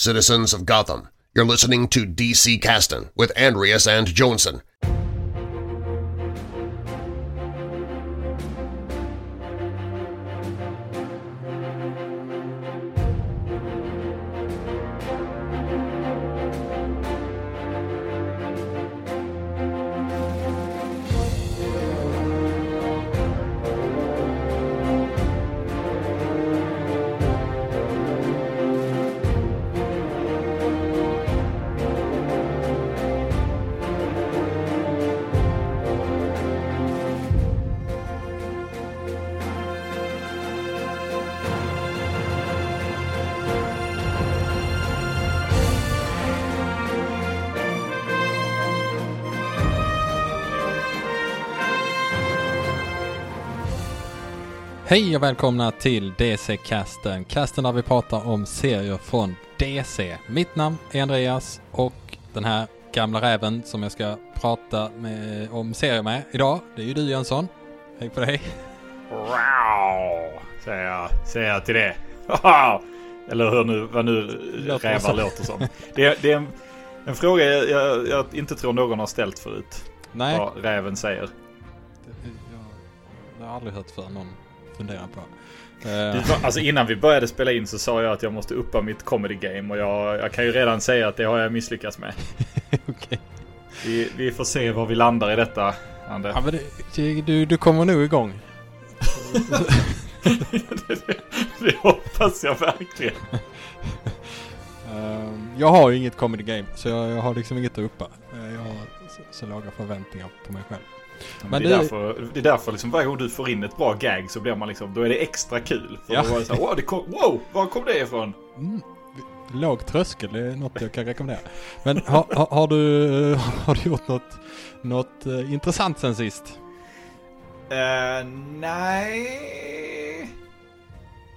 citizens of Gotham. You're listening to DC Caston with Andreas and Johnson. Hej och välkomna till DC-casten. Casten där vi pratar om serier från DC. Mitt namn är Andreas och den här gamla räven som jag ska prata med, om serier med idag, det är ju du Jönsson. Hej på dig. Wow, säger jag, säger jag till det. Eller hur nu, vad nu rävar så. låter som. Det, det är en, en fråga jag, jag, jag inte tror någon har ställt förut. Nej, Vad räven säger. jag, jag har aldrig hört för någon fundera på. Eh, Alltså innan vi började spela in så sa jag att jag måste uppa mitt comedy game och jag, jag kan ju redan säga att det har jag misslyckats med. Okej. Vi, vi får se var vi landar i detta, Ander. Ja, men det, du, du kommer nog igång. det, det hoppas jag verkligen. Eh, jag har ju inget comedy game så jag, jag har liksom inget att uppa. Eh, jag har så, så låga förväntningar på mig själv. Men det, är därför, det är därför liksom varje gång du får in ett bra gag så blir man liksom, då är det extra kul. För Ja. då var det så här, wow, det kom, wow, var kom det ifrån? Mm. Låg tröskel, det är något jag kan rekommendera. Men har, har, har, du, har du gjort något, något eh, intressant sen sist? Uh, nej.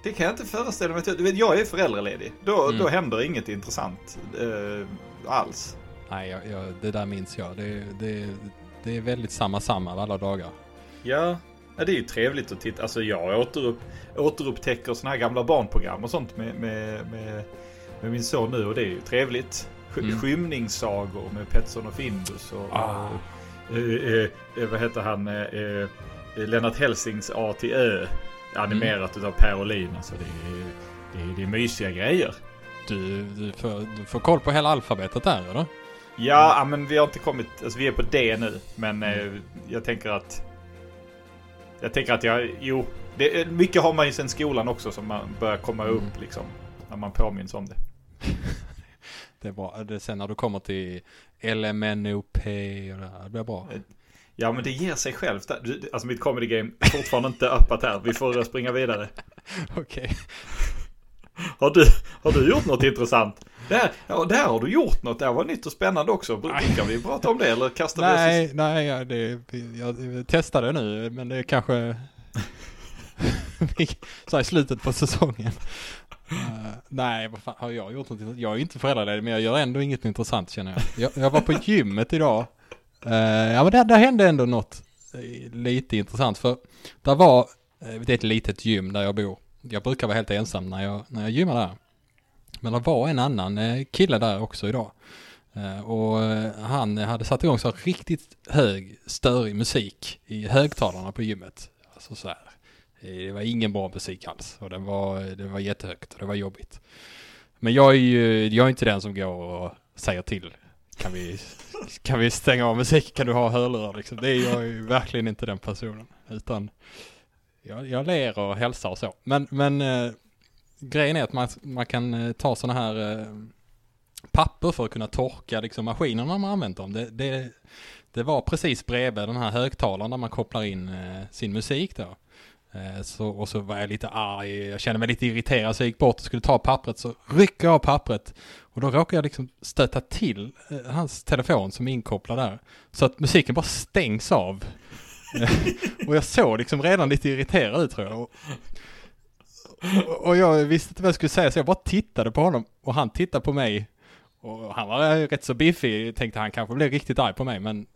Det kan jag inte föreställa mig. jag- Du vet, jag är föräldraledig. Då, Mm. då händer inget intressant eh, alls. Nej, jag, jag, det där minns jag. Det, det, det är väldigt samma samma av alla dagar. Ja, ja, det är ju trevligt att titta. Alltså jag återupp, återupptäcker sådana här gamla barnprogram och sånt med, med, med, med min son nu och det är ju trevligt. Sk- Mm. Skymningssagor med Petson och Findus och Ah. eh, eh, eh, vad heter han? Eh, eh, Lennart Helsings A till Ö. Animerat utav Per Olin. Alltså det är, det, är, det är mysiga grejer. Du, du, får, du får koll på hela alfabetet där eller? Ja, men vi har inte kommit, alltså vi är på D nu. Men eh, jag tänker att... Jag tänker att jag, jo. Det, mycket har man ju sen skolan också som man börjar komma Mm. upp liksom. När man påminns om det. Det är bra. Det, sen när du kommer till LMNOP och det här, det blir bra. Ja men det ger sig självt. Alltså mitt comedy game är fortfarande inte uppat här. Vi får eh, springa vidare. Okej. Har du, har du gjort något intressant? Där, ja, där har du gjort något. Det här var nytt och spännande också. Brukar vi prata om det eller vi oss i- Nej, nej, ja, det, jag testade nu men det är kanske så i slutet på säsongen. Eh, nej, vad fan har jag gjort något? Jag är inte föräldraledig men jag gör ändå inget intressant känner jag. Jag, jag var på gymmet idag. Eh, ja men där, där hände ändå något eh, lite intressant för där var, det är ett litet gym där jag bor. Jag brukar vara helt ensam när jag, när jag gymmar där. Men det var en annan eh, kille där också idag. Eh, och eh, han hade satt igång så här riktigt hög, störig musik i högtalarna på gymmet. Alltså så här. Det var ingen bra musik alls. Och det var, det var jättehögt och det var jobbigt. Men jag är ju, jag är inte den som går och säger till. Kan vi, kan vi stänga av musik? Kan du ha hörlurar liksom? Det är jag ju verkligen inte den personen. Utan jag, jag ler och hälsar och så. Men, men grejen är att man, man kan eh, ta sådana här eh, papper för att kunna torka liksom, maskinerna man använt dem. Det, det, det var precis bredvid den här högtalaren där man kopplar in eh, sin musik då. Eh, så, och så var jag lite arg, jag kände mig lite irriterad så jag gick bort och skulle ta pappret så rycker jag av pappret. Och då råkar jag liksom stöta till eh, hans telefon som är inkopplad där. Så att musiken bara stängs av. Eh, och jag såg liksom redan lite irriterad ut tror jag. Och, jag visste inte vad jag skulle säga så jag bara tittade på honom och han tittade på mig. Och han var rätt så biffig, tänkte han kanske blev riktigt arg på mig men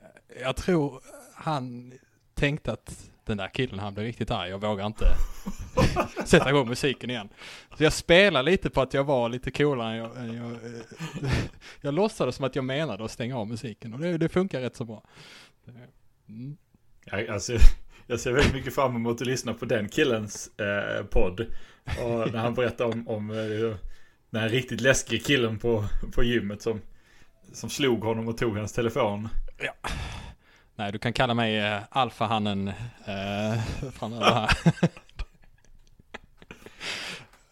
eh, jag tror han tänkte att den där killen han blev riktigt arg, jag vågar inte sätta igång musiken igen. Så jag spelar lite på att jag var lite coolare än jag, än jag, eh, jag låtsades som att jag menade att stänga av musiken och det, det funkar rätt så bra. Mm. Jag, alltså, jag ser väldigt mycket fram emot att lyssna på den killens eh, podd. Och när han berättar om, om eh, den här riktigt läskiga killen på, på gymmet som, som slog honom och tog hans telefon. Ja. Nej, du kan kalla mig eh, alfahannen eh, framöver här.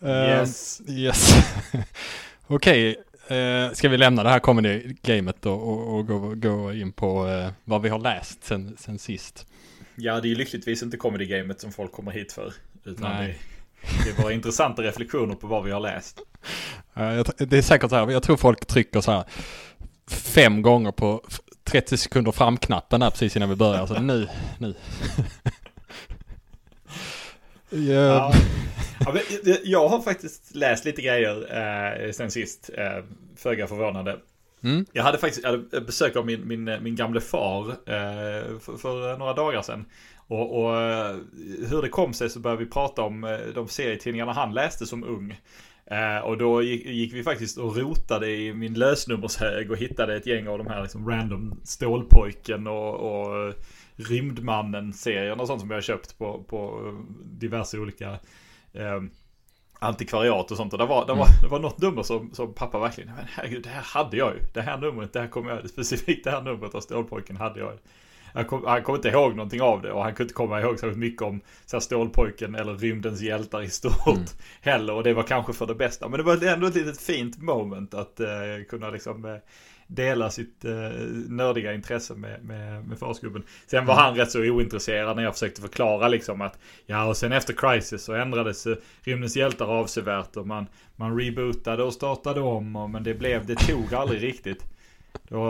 yes. Uh, yes. Okej, okay, uh, ska vi lämna det här comedy-gamet då och, och, gå, gå in på uh, vad vi har läst sen, sen sist? Ja, det är ju lyckligtvis inte comedy-gamet som folk kommer hit för. Utan Nej. det, det är bara intressanta reflektioner på vad vi har läst. det är säkert så här, jag tror folk trycker så här fem gånger på 30 sekunder fram-knappen där precis innan vi börjar. Så nu, nu. ja. ja jag har faktiskt läst lite grejer eh, sen sist. Eh, föga förvånande. Mm. Jag hade faktiskt jag hade besök av min, min, min gamle far eh, för, för, några dagar sedan. Och, och, eh, hur det kom sig så började vi prata om eh, de serietidningarna han läste som ung. Eh, och då gick, gick, vi faktiskt och rotade i min lösnummershög och hittade ett gäng av de här liksom random Stålpojken och, och Rymdmannen-serierna och sånt som jag har köpt på, på diverse olika eh, antikvariat och sånt. Och det var, det var, det var något nummer som, som pappa verkligen, men herregud, det här hade jag ju. Det här numret, det här kommer jag, specifikt det här numret av Stålpojken hade jag ju. Han kom, han kom inte ihåg någonting av det och han kunde inte komma ihåg så mycket om så här, Stålpojken eller rymdens hjältar i stort mm. heller. Och det var kanske för det bästa. Men det var ändå ett litet fint moment att uh, kunna liksom uh, dela sitt uh, nördiga intresse med, med, med farsgubben. Sen var mm. han rätt så ointresserad när jag försökte förklara liksom att ja och sen efter Crisis så ändrades uh, rymdens hjältar avsevärt och man, man rebootade och startade om och, men det blev, det tog aldrig riktigt. Då,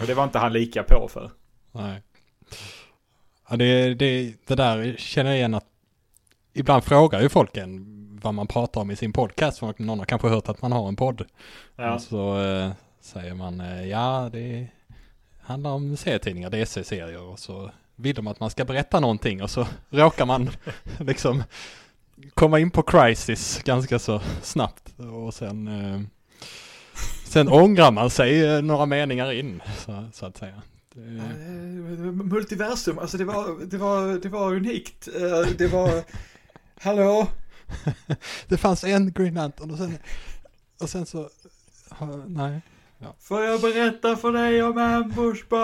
och det var inte han lika på för. Nej. Ja, det, det, det där känner jag igen att ibland frågar ju folk en vad man pratar om i sin podcast. För någon har kanske hört att man har en podd. Ja. Så eh, säger man eh, ja det handlar om serietidningar, DC-serier och så vill de att man ska berätta någonting och så råkar man liksom komma in på Crisis ganska så snabbt och sen eh, sen ångrar man sig eh, några meningar in så, så att säga. Multiversum, alltså det var, det var, det var unikt. Det var, hallå? det fanns en Green Lantern och sen, och sen så, nej. Ja. Får jag berätta för dig om Ambushbug?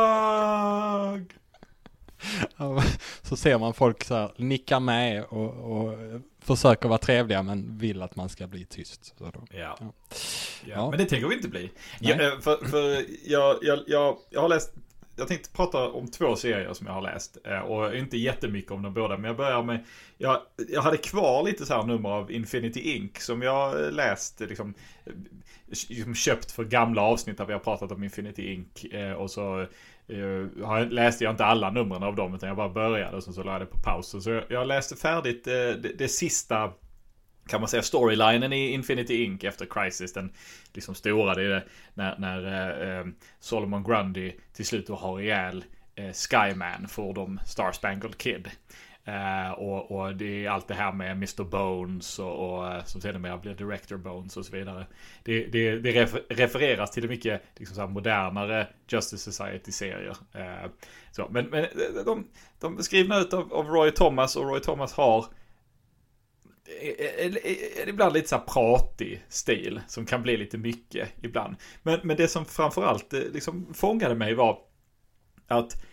så ser man folk så här nicka med och, och försöker vara trevliga men vill att man ska bli tyst. Då, ja. Ja. ja. ja. Men det tänker vi inte bli. Jag, eh, för, för jag, jag, jag, jag har läst jag tänkte prata om två serier som jag har läst. Eh, och inte jättemycket om de båda. Men jag börjar med, jag, jag hade kvar lite så här nummer av Infinity Inc. Som jag läst, liksom Liksom köpt för gamla avsnitt där vi har pratat om Infinity Inc. Eh, och så eh, läste jag inte alla numren av dem utan jag bara började och så, så la jag det på paus. Så jag, läste färdigt eh, det, det sista kan man säga storylinen i Infinity Inc. efter Crisis. Den liksom stora, det är det när, när eh, Solomon Grundy till slut har ihjäl eh, Skyman för de Star Spangled Kid. Eh, och, och, det är allt det här med Mr Bones och, och eh, som sedermera blir Director Bones och så vidare. Det, det, det refer refereras till mycket liksom, så modernare Justice Society-serier. Uh, men men eh, de, de är skrivna ut av, av Roy Thomas och Roy Thomas har ibland lite så här pratig stil som kan bli lite mycket ibland. Men, men det som framförallt liksom fångade mig var att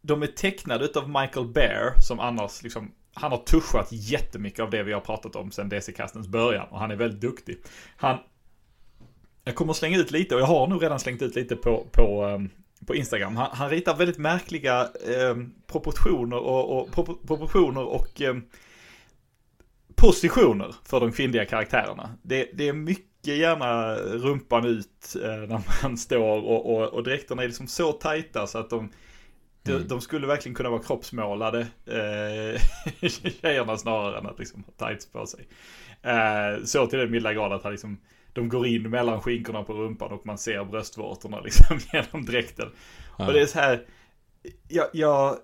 de är tecknade av Michael Bear som annars liksom han har tuschat jättemycket av det vi har pratat om sedan DC-kastens början och han är väldigt duktig. Han jag kommer att slänga ut lite och jag har nog redan slängt ut lite på, på, ehm, på Instagram. Han, han ritar väldigt märkliga eh, proportioner och, och proportioner och eh, positioner för de kvinnliga karaktärerna. Det, det är mycket gärna rumpan ut eh, när man står och, och, och dräkterna är liksom så tajta så att de, mm. de skulle verkligen kunna vara kroppsmålade. Eh, tjejerna snarare än att liksom ha tights på sig. Eh, så till den milda grad att han liksom, de går in mellan skinkorna på rumpan och man ser bröstvårtorna liksom genom dräkten. Ja. Och det är så här, jag, jag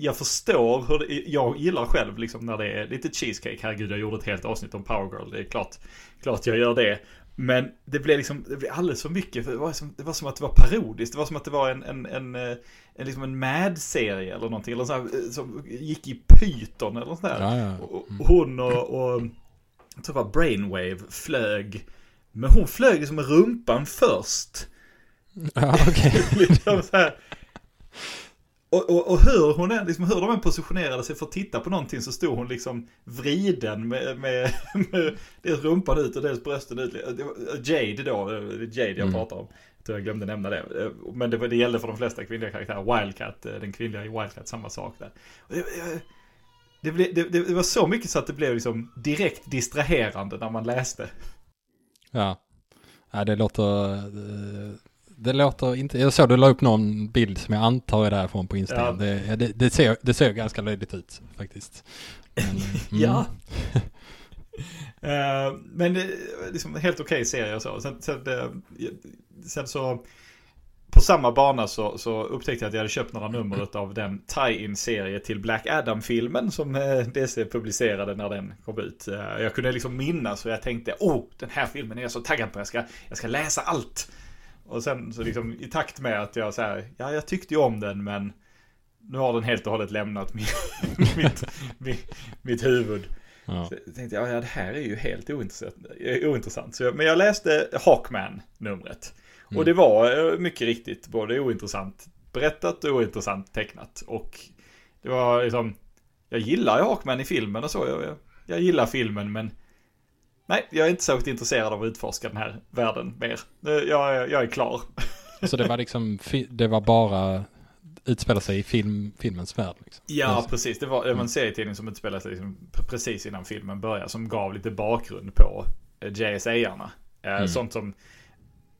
jag förstår hur det, jag gillar själv liksom när det är lite cheesecake. Herregud, jag gjorde ett helt avsnitt om Power Girl. Det är klart, klart jag gör det. Men det blev liksom, det blev alldeles för mycket. För det, var som, det var som att det var parodiskt. Det var som att det var en, en, en, en, en liksom en Mad-serie eller någonting. Eller så här, som gick i pyton eller sånt där. Ja, ja. Och hon och, och, jag tror det var Brainwave, flög. Men hon flög liksom med rumpan först. Ja, okej. liksom så här. Och, och, och hur hon är, liksom hur de än positionerade sig för att titta på någonting så stod hon liksom vriden med, med, med dels rumpan ut och dels brösten ut. Jade då, det är Jade jag Mm. pratar om. Jag tror jag glömde nämna det. Men det, det gällde för de flesta kvinnliga karaktärer. Wildcat, den kvinnliga i Wildcat, samma sak där. Det, blev, det, det var så mycket så att det blev liksom direkt distraherande när man läste. Ja. ja, det låter... Det låter inte... Jag såg du la upp någon bild som jag antar är därifrån på Instagram. Ja. Det, det, det, ser, det ser ganska löjligt ut faktiskt. Men, mm. Ja. Eh, men det liksom helt okej serie och så. Sen, sen, eh, sen så på samma bana så, så upptäckte jag att jag hade köpt några nummer av den tie-in serie till Black Adam-filmen som eh, DC publicerade när den kom ut. Jag kunde liksom minnas och jag tänkte, oh, den här filmen är jag så taggad på, jag ska, jag ska läsa allt. Och sen så liksom i takt med att jag så här, ja jag tyckte ju om den men nu har den helt och hållet lämnat min, mitt, mitt, mitt huvud. Ja. Så jag tänkte jag, ja det här är ju helt ointressant. ointressant. Så jag, men jag läste Hawkman-numret. Och det var eh, mycket riktigt både ointressant berättat och ointressant tecknat. Och det var liksom, jag gillar ju Hawkman i filmen och så. Jag, jag, jag gillar filmen men nej, jag är inte särskilt intresserad av att utforska den här världen mer. Eh, Jag, är- jag är klar. Så det var liksom... Det var bara utspela sig i film, filmens värld. Liksom. Ja, precis. Det var, det var en serietidning som utspelade sig liksom precis innan filmen började. Som gav lite bakgrund på eh, JSA-arna. Eh, Mm. Sånt som...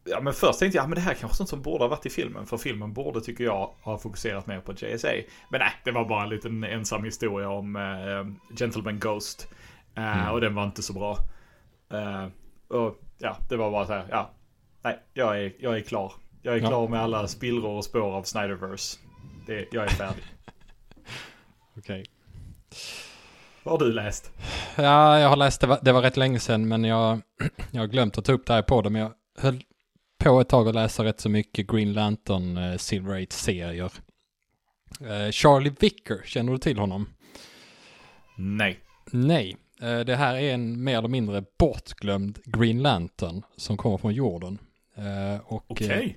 Ja, men först tänkte jag, ja, men det här kanske är sånt som borde ha varit i filmen. För filmen borde, tycker jag, ha fokuserat mer på JSA. Men nej, det var bara en liten ensam historia om eh, Gentleman Ghost. Eh, Mm. Och den var inte så bra. Eh, och ja, det var bara så här, ja. Nej, jag är, jag är klar. Jag är Ja. klar med alla spillror och spår av Snyderverse. Det, jag är färdig. Okej. Vad har du läst? Ja, jag har läst det, var, det var rätt länge sedan men jag, jag har glömt att ta upp det här på det men jag höll på ett tag att läsa rätt så mycket Green Lantern eh, Silver Age-serier. Eh, Charlie Vicker, känner du till honom? Nej. Nej, det här är en mer eller mindre bortglömd Green Lantern som kommer från jorden. Eh, och eh,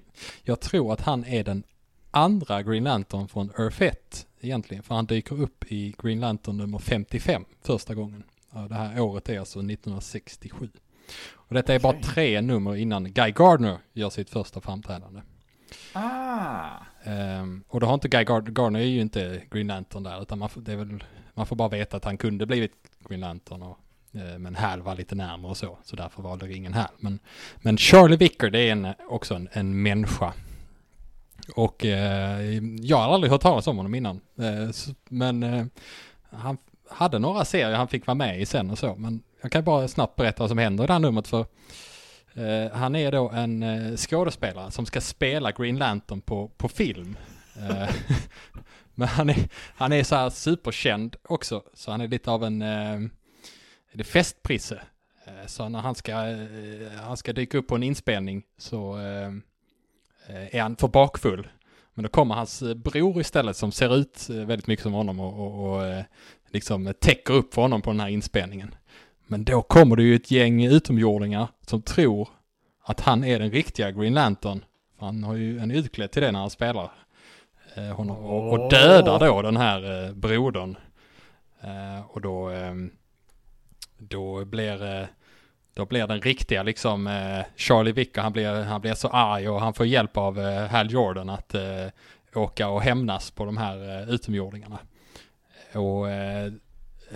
jag tror att han är den andra Green Lantern från Earth 1 egentligen. För han dyker upp i Green Lantern nummer 55 första gången. Det här året är alltså 1967. Och detta är bara Okej. tre nummer innan Guy Gardner gör sitt första framträdande. Ah. Ehm, och då har inte Guy Gard- Gardner är ju inte Green Lantern där, utan man får, väl, man får bara veta att han kunde blivit Green Lantern och eh, men Hal var lite närmare och så, så därför valde ingen Hal. Men, men Charlie Vicker, det är en, också en, en människa. Och eh, jag har aldrig hört talas om honom innan. Eh, men eh, han hade några serier han fick vara med i sen och så. Men jag kan bara snabbt berätta vad som händer i det här numret för eh, han är då en eh, skådespelare som ska spela Green Lantern på, på film. Eh, Men han är, han är så här superkänd också, så han är lite av en eh, det festprisse. Eh, så när han ska, eh, han ska dyka upp på en inspelning så eh, eh är han för bakfull. Men då kommer hans eh, bror istället som ser ut eh, väldigt mycket som honom och, och, och liksom täcker upp för honom på den här inspelningen. Men då kommer det ju ett gäng utomjordingar som tror att han är den riktiga Green Lantern. För han har ju en utklädd till det när han spelar eh, honom. Och, och dödar då den här eh, brodern. Eh, och då, ehm, då blir eh, då blir den riktiga liksom eh, Charlie Vicker, han blir, han blir så arg och han får hjälp av eh, Hal Jordan att eh, åka och hämnas på de här eh, utomjordingarna. Och eh,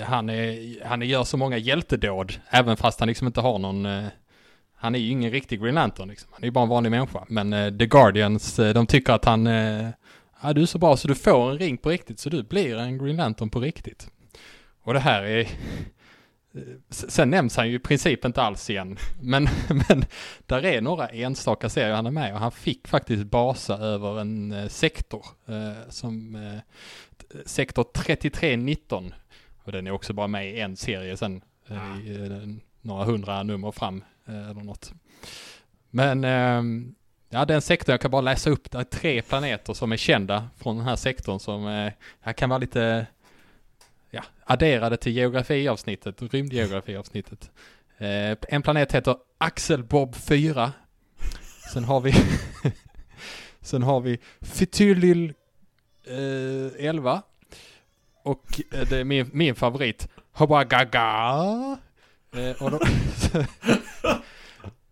han, är, han gör så många hjältedåd, även fast han liksom inte har någon, eh, han är ju ingen riktig Green Lantern liksom. Han är ju bara en vanlig människa. Men eh, The Guardians, eh, de tycker att han, eh, ja du är så bra så du får en ring på riktigt, så du blir en Green Lantern på riktigt. Och det här är, Sen nämns han ju i princip inte alls igen. Men, men där är några enstaka serier han är med och han fick faktiskt basa över en eh, sektor. Eh, som eh, sektor 3319. Och den är också bara med i en serie sen. Eh, i, eh, några hundra nummer fram eh, eller något. Men ehm, ja, den sektorn, jag kan bara läsa upp, det är tre planeter som är kända från den här sektorn som eh, kan vara lite ja, adderade till geografiavsnittet, rymdgeografiavsnittet. Eh, en planet heter Axelbob 4. Sen har vi Sen har vi Fetylil eh, 11. Och eh, det är min, min favorit. Hobagaga. Eh, och då,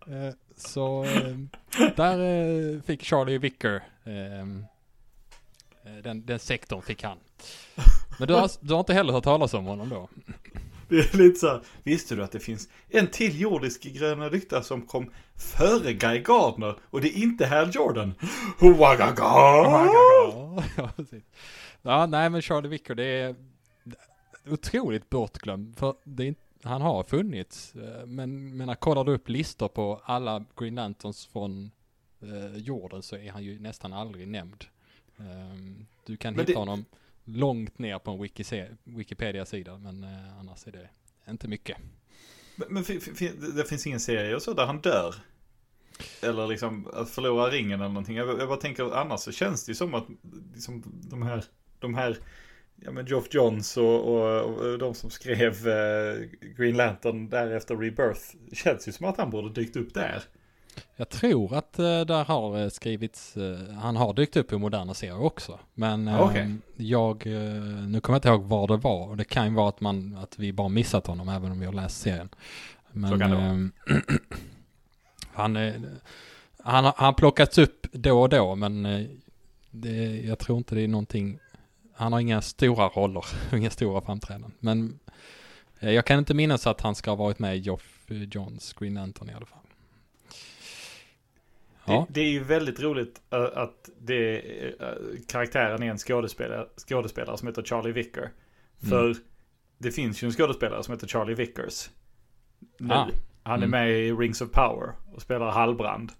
eh, så eh, där eh, fick Charlie Vicker den, den sektorn fick han. Men du har, du har inte heller hört talas om honom då? Det är lite så här, visste du att det finns en till jordisk gröna lykta som kom före Guy Gardner och det är inte Hal Jordan? Wagaga! Ja, nej men Charlie Vicker det är otroligt bortglömd. För det är, han har funnits. Eh, men, men kollar du upp listor på alla Green Lanterns från eh, jorden så är han ju nästan aldrig nämnd. Um, du kan men hitta det... honom långt ner på en Wikipedia-sida, men eh, annars är det inte mycket. Men, men det finns ingen serie och så där han dör? Eller liksom att förlora ringen eller någonting. Jag, jag bara tänker annars så känns det ju som att liksom, de här, de här ja, men Geoff Johns och, och, och, de som skrev eh, Green Lantern därefter Rebirth. Känns ju som att han borde dykt upp där. Jag tror att uh, där har uh, skrivits, han har dykt upp i moderna serier också. Men okay. jag, nu kommer jag inte ihåg var det var. Och det kan ju vara att, man, att vi bara missat honom även om vi har läst serien. Men, Så kan det vara. han, han, han plockats upp då och då men det, jag tror inte det är någonting, han har inga stora roller, inga stora framträdanden. Men jag kan inte minnas att han ska ha varit med i Geoff Johns Green Lantern i alla fall. Ja. Det, det, är ju väldigt roligt uh, att det, karaktären är en skådespelare, skådespelare som heter Charlie Vicker. Mm. För mm. det finns ju en skådespelare som heter Charlie Vickers. Nu. Ah. Han är mm. med i Rings of Power och spelar Hallbrand.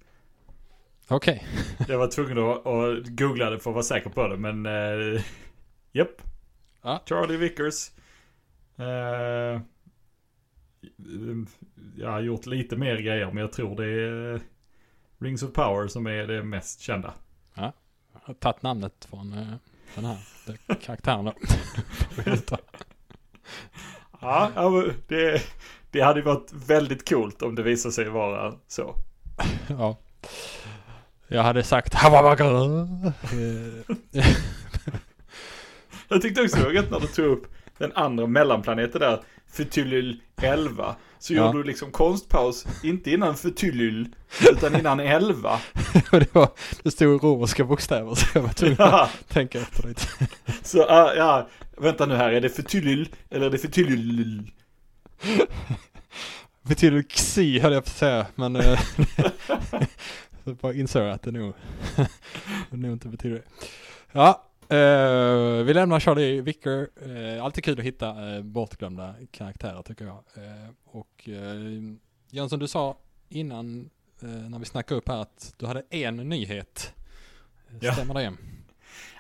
Okej. Okay. jag var tvungen att, att googla det för att vara säker på det, men... Japp. Yep. Ah. Charlie Vickers. Uh, jag har gjort lite mer grejer, men jag tror det är... Rings of Power som är det mest kända. Ja, jag har tagit namnet från uh, den här karaktären ja, det, det hade varit väldigt coolt om det visade sig vara så. ja. Jag hade sagt Jag tyckte också det var gött när du tog upp den andra mellanplaneten där, Fytylyl 11. Så ja. gjorde du liksom konstpaus, inte innan Fytylyl, utan innan 11. det, var, det stod romerska bokstäver så jag var tvungen ja. att tänka efter lite. så uh, ja, vänta nu här, är det Fytylyl eller är det Fytylyl? Fytylyl xi höll jag på att säga, men eh, så bara insåg att det nog, det nog inte betyder det. Ja, Uh, vi lämnar Charlie Vicker. Uh, alltid kul att hitta uh, bortglömda karaktärer tycker jag. Och uh, Jönsson, du sa innan när vi snackade upp här att du hade en nyhet. Stämmer ja. det?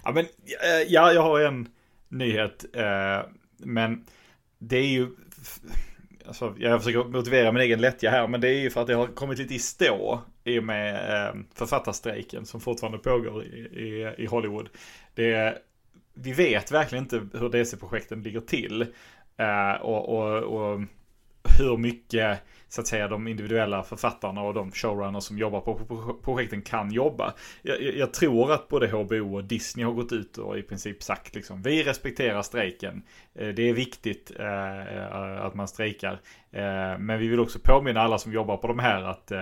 Ja, men ja, jag har en nyhet. men det är ju... Alltså, jag försöker motivera min egen lättja här, men det är ju för att det har kommit lite i stå i och med ehm, författarstrejken som fortfarande pågår i, i, i Hollywood det, vi vet verkligen inte hur DC-projekten ligger till. eh, och, och, och, hur mycket så att säga de individuella författarna och de showrunners som jobbar på projekten kan jobba. Jag, jag, tror att både HBO och Disney har gått ut och i princip sagt liksom vi respekterar strejken. Uh, det är viktigt uh, att man strejkar. men vi vill också påminna alla som jobbar på de här att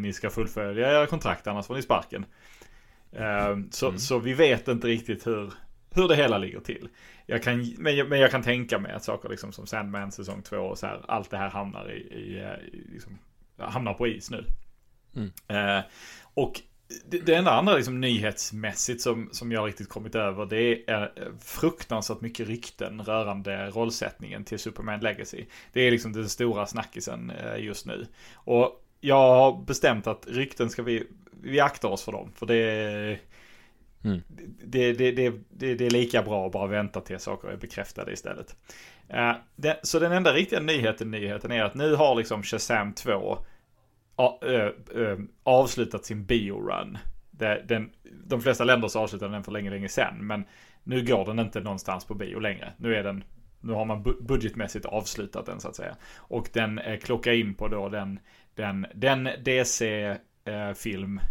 ni ska fullfölja era kontrakt annars får ni sparken. Så, mm. så vi vet inte riktigt hur, hur det hela ligger till. Jag kan, men, jag, men jag kan tänka mig att saker liksom som Sandman säsong 2 och så här, allt det här hamnar i, i, i liksom, hamnar på is nu. Mm. Uh, och det, det enda andra liksom nyhetsmässigt som, som jag riktigt kommit över det är fruktansvärt mycket rykten rörande rollsättningen till Superman Legacy. Det är liksom den stora snackisen eh, just nu. Och jag har bestämt att rykten ska vi, vi aktar oss för dem. För det Mm. Det, det, det, det, är lika bra att bara vänta till saker är bekräftade istället. Uh, det, så den enda riktiga nyheten, nyheten är att nu har liksom Shazam 2 avslutat sin biorun. Den, de flesta länder så avslutade den för länge, länge sedan. Men nu går den inte någonstans på bio längre. Nu är den nu har man budgetmässigt avslutat den så att säga. Och den eh, klockar in på då den, den, den DC-film, eh,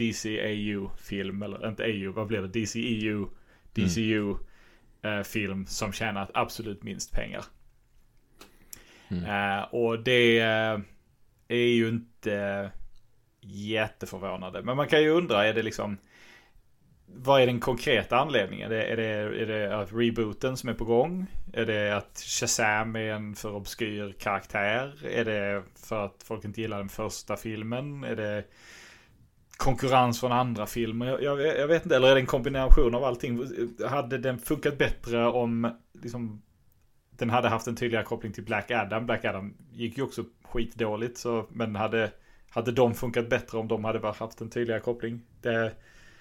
DCAU-film, eller inte EU, vad blir det? DCEU, DCU-film mm. eh, som tjänar absolut minst pengar. Mm. Eh, och det eh, är ju inte jätteförvånande. Men man kan ju undra, är det liksom vad är den konkreta anledningen? Är det, är, det, är det att rebooten som är på gång? Är det att Shazam är en för obskyr karaktär? Är det för att folk inte gillar den första filmen? Är det konkurrens från andra filmer? Jag, jag, jag vet inte. Eller är det en kombination av allting? Hade den funkat bättre om liksom, den hade haft en tydligare koppling till Black Adam? Black Adam gick ju också skitdåligt. Så, men hade, hade de funkat bättre om de hade haft en tydligare koppling? Det,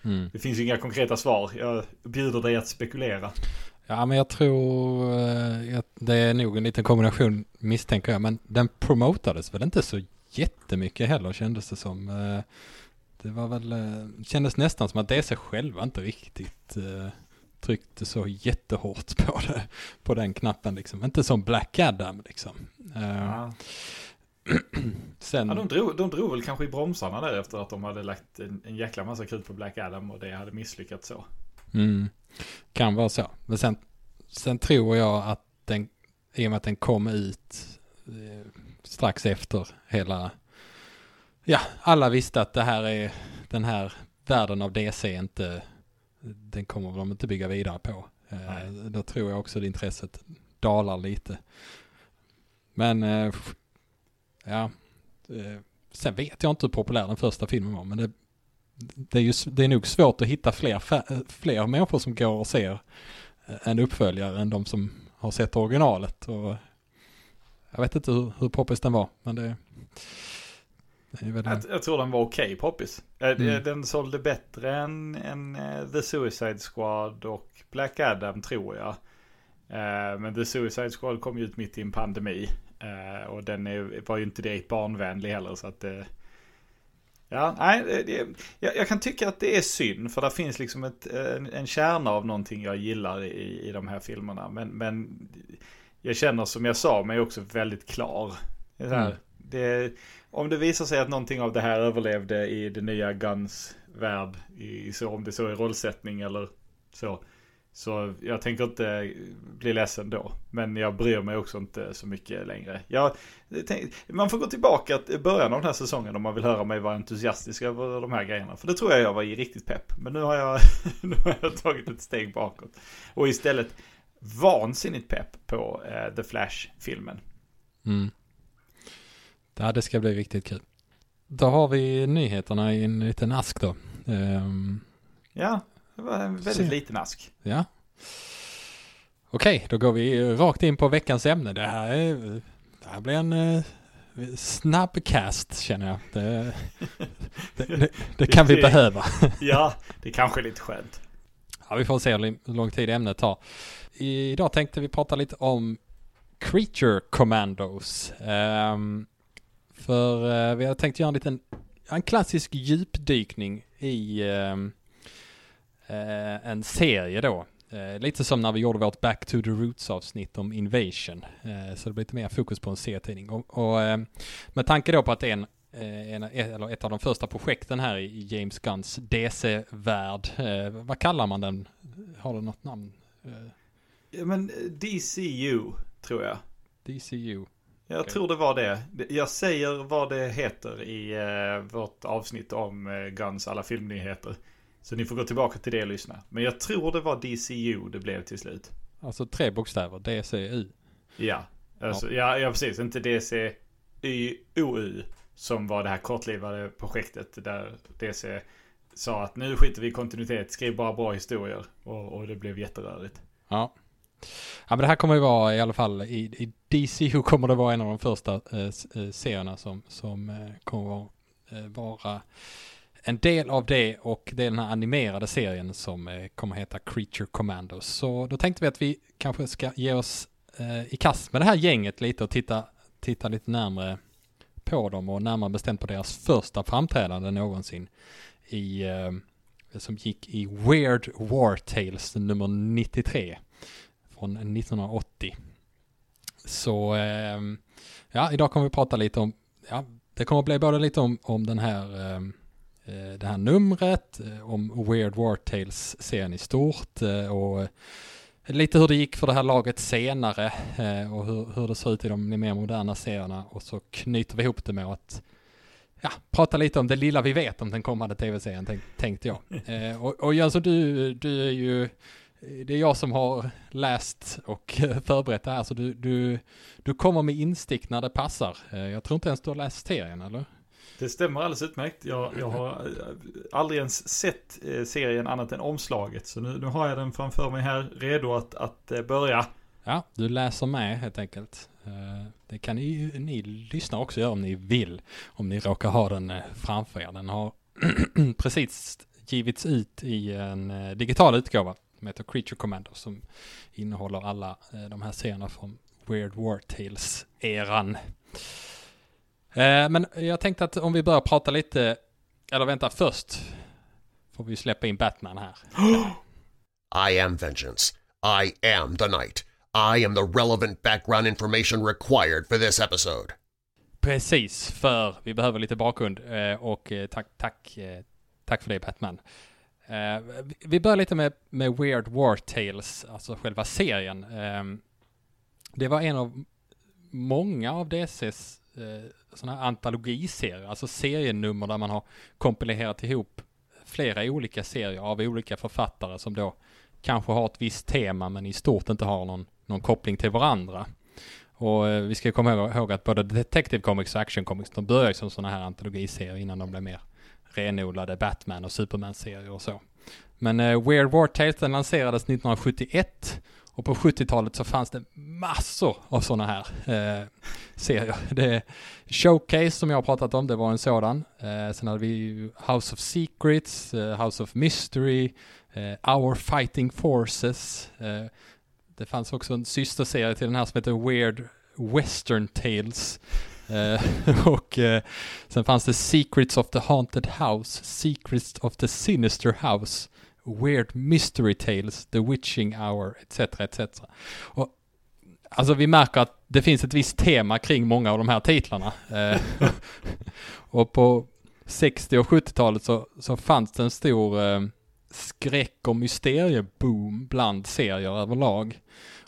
mm. det finns ju inga konkreta svar. Jag bjuder dig att spekulera. Ja, men jag tror eh, det är nog en liten kombination misstänker jag. Men den promotades väl inte så jättemycket heller kändes det som. Eh, det var väl, eh, kändes nästan som att DC själva inte riktigt tryckte så jättehårt på det, på den knappen liksom. Inte som Black Adam liksom. Ja. Sen... Ja, de, drog, de drog väl kanske i bromsarna där efter att de hade lagt en, en jäkla massa krut på Black Adam och det hade misslyckats så. Mm. Kan vara så. Men sen, sen tror jag att den, i och med att den kom ut eh, strax efter hela, ja, alla visste att det här är, den här världen av DC inte, den kommer de inte bygga vidare på. Eh, då tror jag också att intresset dalar lite. Men eh, ja, eh, sen vet jag inte hur populär den första filmen var, men det, det är ju det är nog svårt att hitta fler, fler människor som går och ser en uppföljare än de som har sett originalet. Och jag vet inte hur, hur poppis den var, men det, jag, jag tror den var okej okay, poppis. Eh, mm. Den sålde bättre än, än The Suicide Squad och Black Adam tror jag. Men The Suicide Squad kom ju ut mitt i en pandemi. Och den är, var ju inte direkt barnvänlig heller så att uh, Ja, nej, det, jag, jag, kan tycka att det är synd för det finns liksom ett, en, en kärna av någonting jag gillar i, i de här filmerna. Men, men jag känner som jag sa mig också väldigt klar. Det här, mm. det, om det visar sig att någonting av det här överlevde i det nya Guns värld, i, så, om det så är rollsättning eller så. Så jag tänker inte bli ledsen då. Men jag bryr mig också inte så mycket längre. Jag, tänk, man får gå tillbaka till början av den här säsongen om man vill höra mig vara entusiastisk över de här grejerna. För det tror jag jag var i riktigt pepp. Men nu har jag, nu har jag tagit ett steg bakåt. Och istället vansinnigt pepp på eh, The Flash-filmen. Mm. Ja, det ska bli riktigt kul. Då har vi nyheterna i en liten ask då. Um... Ja, det var en väldigt Se. liten ask. Ja. Okej, då går vi rakt in på veckans ämne. Det här, är, det här blir en uh, snabbcast känner jag. Det, det, det, kan vi behöva. ja, det kanske är lite skönt. Ja, vi får se hur lång tid ämnet tar. Idag tänkte vi prata lite om Creature Commandos. Um, för uh, vi har tänkt göra en liten, en klassisk djupdykning i um, eh, en serie då. Eh, lite som när vi gjorde vårt Back to the Roots avsnitt om Invasion. Eh, så det blir lite mer fokus på en serietidning. Och, och eh, med tanke då på att det är en, eh, en, eller ett av de första projekten här i James Gunns DC-värld. Eh, vad kallar man den? Har du något namn? Ja men DCU tror jag. DCU. Jag okay. tror det var det. Jag säger vad det heter i vårt avsnitt om Guns alla filmnyheter. Så ni får gå tillbaka till det och lyssna. Men jag tror det var DCU det blev till slut. Alltså tre bokstäver, DCU. Ja, alltså, ja. ja, precis. Inte DCYOU som var det här kortlivade projektet där DC sa att nu skiter vi i kontinuitet, skriv bara bra historier. Och, och det blev jätterörigt. Ja. Ja men det här kommer ju vara i alla fall i, i DCU kommer det vara en av de första eh, eh serierna som, som eh, kommer eh, vara en del av det och det är den här animerade serien som eh, kommer heta Creature Commandos. Så då tänkte vi att vi kanske ska ge oss eh, i kast med det här gänget lite och titta, titta lite närmre på dem och närmare bestämt på deras första framträdande någonsin i eh, som gick i Weird War Tales nummer 93 från 1980. Så eh, ja, idag kommer vi prata lite om, ja, det kommer att bli både lite om, om den här eh, eh det här numret, eh, om Weird War Tales-serien i stort eh, och lite hur det gick för det här laget senare och hur, hur det ser ut i de mer moderna serierna och så knyter vi ihop det med att ja, prata lite om det lilla vi vet om den kommande tv-serien tänk, tänkte jag. Eh, och, och Jönsson, du, du är ju, det är jag som har läst och förberett det här, så du, du, du kommer med instick när det passar. Eh, jag tror inte ens du har läst serien, eller? Det stämmer alldeles utmärkt. Jag, jag har eh, aldrig ens sett eh, serien annat än omslaget. Så nu, nu har jag den framför mig här, redo att, att eh, börja. Ja, du läser med helt enkelt. Det kan ni, ni lyssna också göra om ni vill. Om ni råkar ha den framför er. Den har precis givits ut i en digital utgåva som heter Creature Commander som innehåller alla de här serierna från Weird War Tales-eran. Eh, men jag tänkte att om vi börjar prata lite, eller vänta först får vi släppa in Batman här. I am vengeance. I am the night. I am the relevant background information required for this episode. Precis, för vi behöver lite bakgrund eh, och eh, tack, tack, tack för det Batman. Eh, vi börjar lite med, med Weird War Tales, alltså själva serien. Ehm, det var en av många av DCs eh, sådana här antologiserier, alltså serienummer där man har kompilerat ihop flera olika serier av olika författare som då kanske har ett visst tema men i stort inte har någon, någon koppling till varandra. Och eh, vi ska komma ihåg att både Detective Comics och Action Comics, de började som sådana här antologiserier innan de blev mer renodlade Batman och Superman-serier och så. Men eh, Weird War Tales den lanserades 1971 och på 70-talet så fanns det massor av sådana här eh, serier. Det, Showcase som jag har pratat om, det var en sådan. Eh, sen hade vi House of Secrets, eh, House of Mystery, eh, Our Fighting Forces. Eh, det fanns också en systerserie till den här som heter Weird Western Tales. Eh, och eh, sen fanns det Secrets of the Haunted House, Secrets of the Sinister House. Weird Mystery Tales, The Witching Hour, etc. etc. Och, alltså vi märker att det finns ett visst tema kring många av de här titlarna. Eh, och på 60 och 70-talet så, så fanns det en stor eh, skräck och mysterieboom bland serier överlag.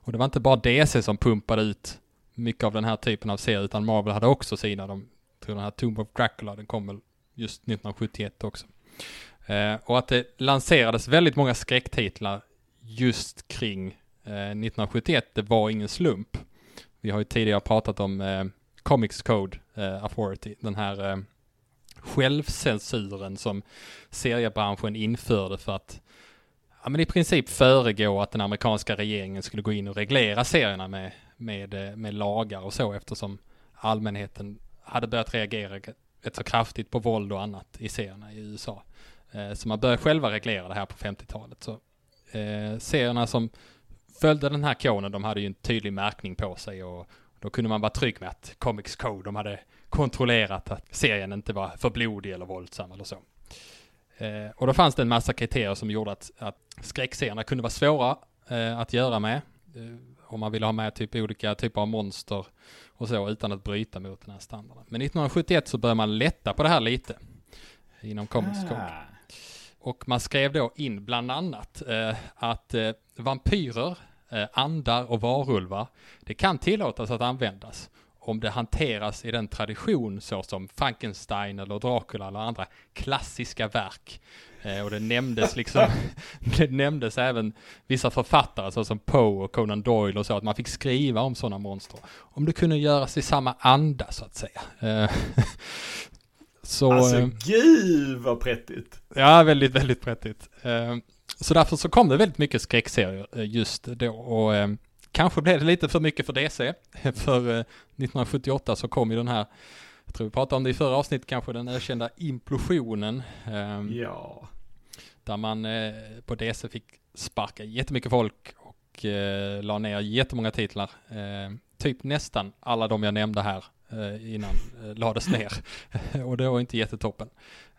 Och det var inte bara DC som pumpade ut mycket av den här typen av serier, utan Marvel hade också sina. De tror den här Tomb of Dracula, den kom väl just 1971 också. Eh, och att det lanserades väldigt många skräcktitlar just kring eh, 1971, det var ingen slump. Vi har ju tidigare pratat om eh, Comics Code eh, Authority, den här eh, självcensuren som seriebranschen införde för att ja, men i princip föregå att den amerikanska regeringen skulle gå in och reglera serierna med, med, eh, med lagar och så eftersom allmänheten hade börjat reagera rätt så kraftigt på våld och annat i serierna i USA. Eh, så man började själva reglera det här på 50-talet. Så eh, serierna som följde den här koden, de hade ju en tydlig märkning på sig och då kunde man vara trygg med att Comics Code, de hade kontrollerat att serien inte var för blodig eller våldsam eller så. Eh, och då fanns det en massa kriterier som gjorde att, att skräckserierna kunde vara svåra eh, att göra med. Eh, om man ville ha med typ olika typer av monster och så utan att bryta mot den här standarden. Men 1971 så började man lätta på det här lite inom Comics Code. Ah. Och man skrev då in bland annat eh, att eh, vampyrer, eh, andar och varulvar, det kan tillåtas att användas om det hanteras i den tradition såsom Frankenstein eller Dracula eller andra klassiska verk. Eh, och det nämndes liksom, det nämndes även vissa författare såsom Poe och Conan Doyle och så, att man fick skriva om sådana monster. Om det kunde göras i samma anda så att säga. Eh, Så, alltså eh, gud vad prettigt. Ja, väldigt, väldigt prettigt. Eh, Så därför så kom det väldigt mycket skräckserier just då och kanske blev det lite för mycket för DC. För eh, 1978 så kom ju den här, jag tror vi pratade om det i förra avsnittet kanske, den ökända implosionen. eh, Ja. Där man eh, på DC fick sparka jättemycket folk och eh, la ner jättemånga titlar. Eh, typ nästan alla de jag nämnde här eh, innan eh, lades ner. och det var inte jättetoppen.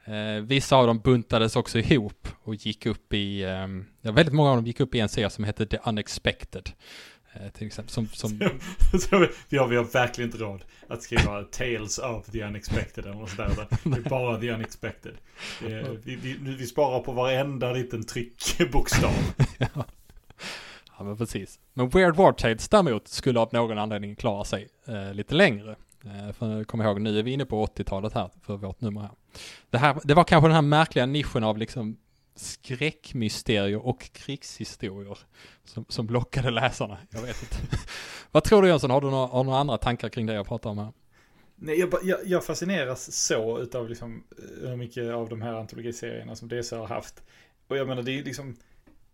Eh, vissa av dem buntades också ihop och gick upp i, eh, ja, väldigt många av dem gick upp i en serie som hette The Unexpected. Eh, till exempel, som, som, Så vi, har, vi har verkligen inte råd att skriva Tales of the Unexpected eller något sådär. Det är bara the unexpected. Är, vi, vi, vi sparar på varenda liten tryckbokstav. ja. ja men precis. Men Weird War Tales däremot skulle av någon anledning klara sig eh, lite längre. Eh, för kom ihåg, nu är vi inne på 80-talet här för vårt nummer här. Det, här. det var kanske den här märkliga nischen av liksom skräckmysterier och krigshistorier som, som lockade läsarna. Jag vet inte. Vad tror du Jönsson? Har du några, har några andra tankar kring det jag pratar om här? Nej, jag, jag, jag fascineras så utav liksom eh, hur mycket av de här antologiserierna som DC har haft. Och jag menar, det är liksom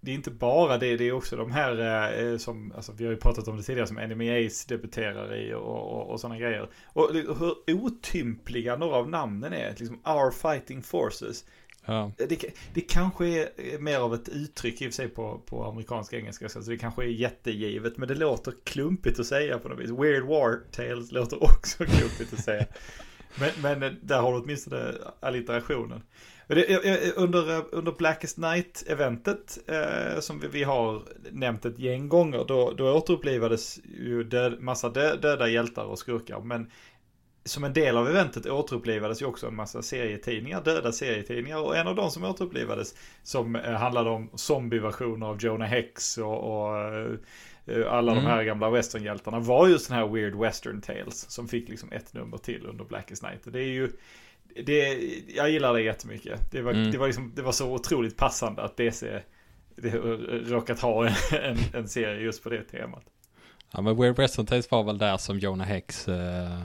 det är inte bara det, det är också de här eh, eh som, alltså vi har ju pratat om det tidigare, som Enemy Ace debuterar i och, och, och sådana grejer. Och hur otympliga några av namnen är, liksom Our Fighting Forces. Ja, Det, det kanske är mer av ett uttryck i och för sig på, på amerikansk engelska, så det kanske är jättegivet, men det låter klumpigt att säga på något vis. Weird War Tales låter också klumpigt att säga. Men, men eh, där har du åtminstone allitterationen. Under, eh, under Blackest Night-eventet, eh, som vi, vi har nämnt ett gäng gånger, då, då återupplivades ju död, massa dö, döda hjältar och skurkar. Men som en del av eventet återupplivades ju också en massa serietidningar, döda serietidningar. Och en av de som återupplivades som eh, handlade om zombieversioner av Jonah Hex och, och eh, alla Mm. de här gamla westernhjältarna var just den här Weird Western Tales som fick liksom ett nummer till under Blackest Night. Det är ju det, jag gillar det jättemycket. Det var, Mm. det var, liksom, det var så otroligt passande att DC det, råkat ha en, en, en serie just på det temat. ja men Weird Western Tales var väl där som Jonah Hex, eh,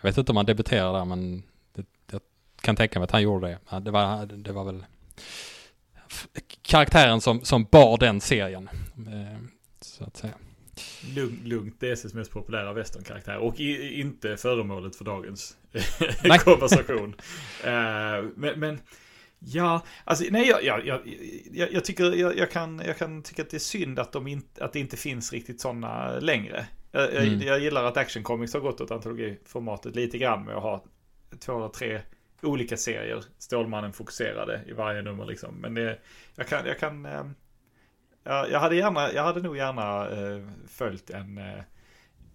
jag vet inte om han debuterade där men det, jag kan tänka mig att han gjorde det. Det var, det var väl karaktären som, som bar den serien. Eh, så att säga. Lugnt, lugnt DCs mest populära västernkaraktär och i, inte föremålet för dagens Nej. konversation. Eh, men, men ja, alltså nej, jag, jag, jag, jag, jag tycker jag, jag, kan, jag kan tycka att det är synd att, de inte, att det inte finns riktigt sådana längre. Jag, jag, Mm. jag gillar att Action Comics har gått åt antologiformatet lite grann med att ha två eller tre olika serier, Stålmannen fokuserade i varje nummer liksom. Men det, jag kan, jag kan eh, Ja, jag hade gärna, jag hade nog gärna eh, följt en, eh,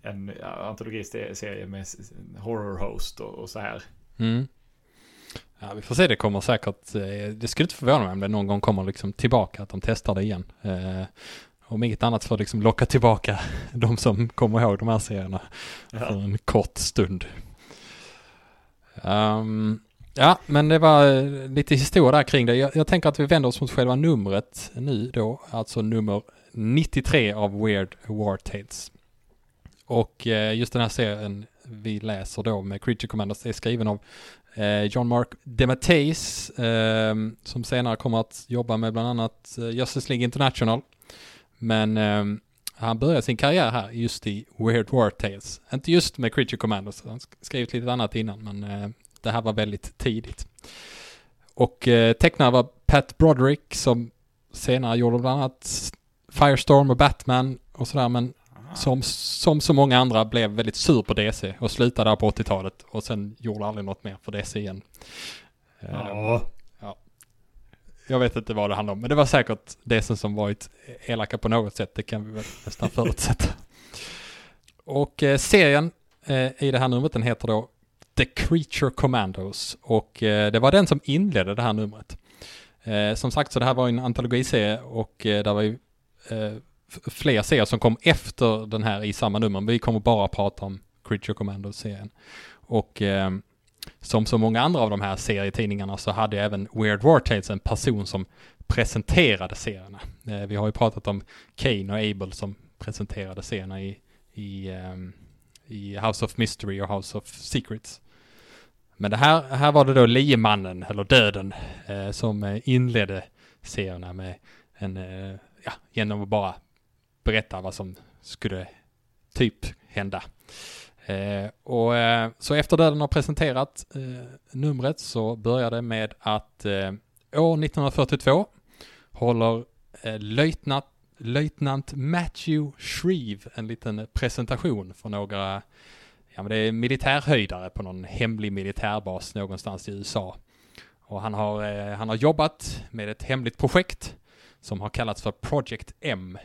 en antologiserie med horror host och, och så här. Mm. Ja, vi får se, det kommer säkert, det skulle inte förvåna mig om det någon gång kommer liksom tillbaka, att de testar det igen. Om inget annat för att liksom locka tillbaka de som kommer ihåg de här serierna för Ja. en kort stund. Ehm, ja, men det var eh, lite historia där kring det. Jag, jag tänker att vi vänder oss mot själva numret nu då, alltså nummer 93 av Weird War Tales. Och eh, just den här serien vi läser då med Creature Commanders är skriven av eh, John Mark DeMatteis eh, som senare kommer att jobba med bland annat eh, Justice League International. Men eh, han började sin karriär här just i Weird War Tales. Inte just med Creature Commanders, han sk- skrivit lite annat innan men eh, det här var väldigt tidigt. Och eh, tecknare var Pat Broderick som senare gjorde bland annat Firestorm och Batman och sådär men som, som så många andra blev väldigt sur på DC och slutade där på 80-talet och sen gjorde aldrig något mer för DC igen. Ja. Jag vet inte vad det handlar om, men det var säkert DC som varit elaka på något sätt, det kan vi väl nästan förutsätta. Och eh, serien eh, i det här numret, den heter då The Creature Commandos och eh, det var den som inledde det här numret. Eh, som sagt så det här var en antologiserie och eh, det var ju eh, fler serier som kom efter den här i samma nummer. Men vi kommer bara prata om Creature Commandos-serien. Och eh, som så många andra av de här serietidningarna så hade även Weird War Tales en person som presenterade serierna. Eh, vi har ju pratat om Kane och Abel som presenterade serierna i, i, um, i House of Mystery och House of Secrets. Men det här, här var det då liemannen, eller döden, eh, som eh, inledde serierna med en, eh, ja, genom att bara berätta vad som skulle typ hända. Eh, och eh, så efter döden har presenterat eh, numret så börjar det med att eh, år 1942 håller eh, löjtnant, löjtnant Matthew Shreve en liten presentation för några ja men det är militärhöjdare på någon hemlig militärbas någonstans i USA. Och han har, eh, han har jobbat med ett hemligt projekt som har kallats för Project M.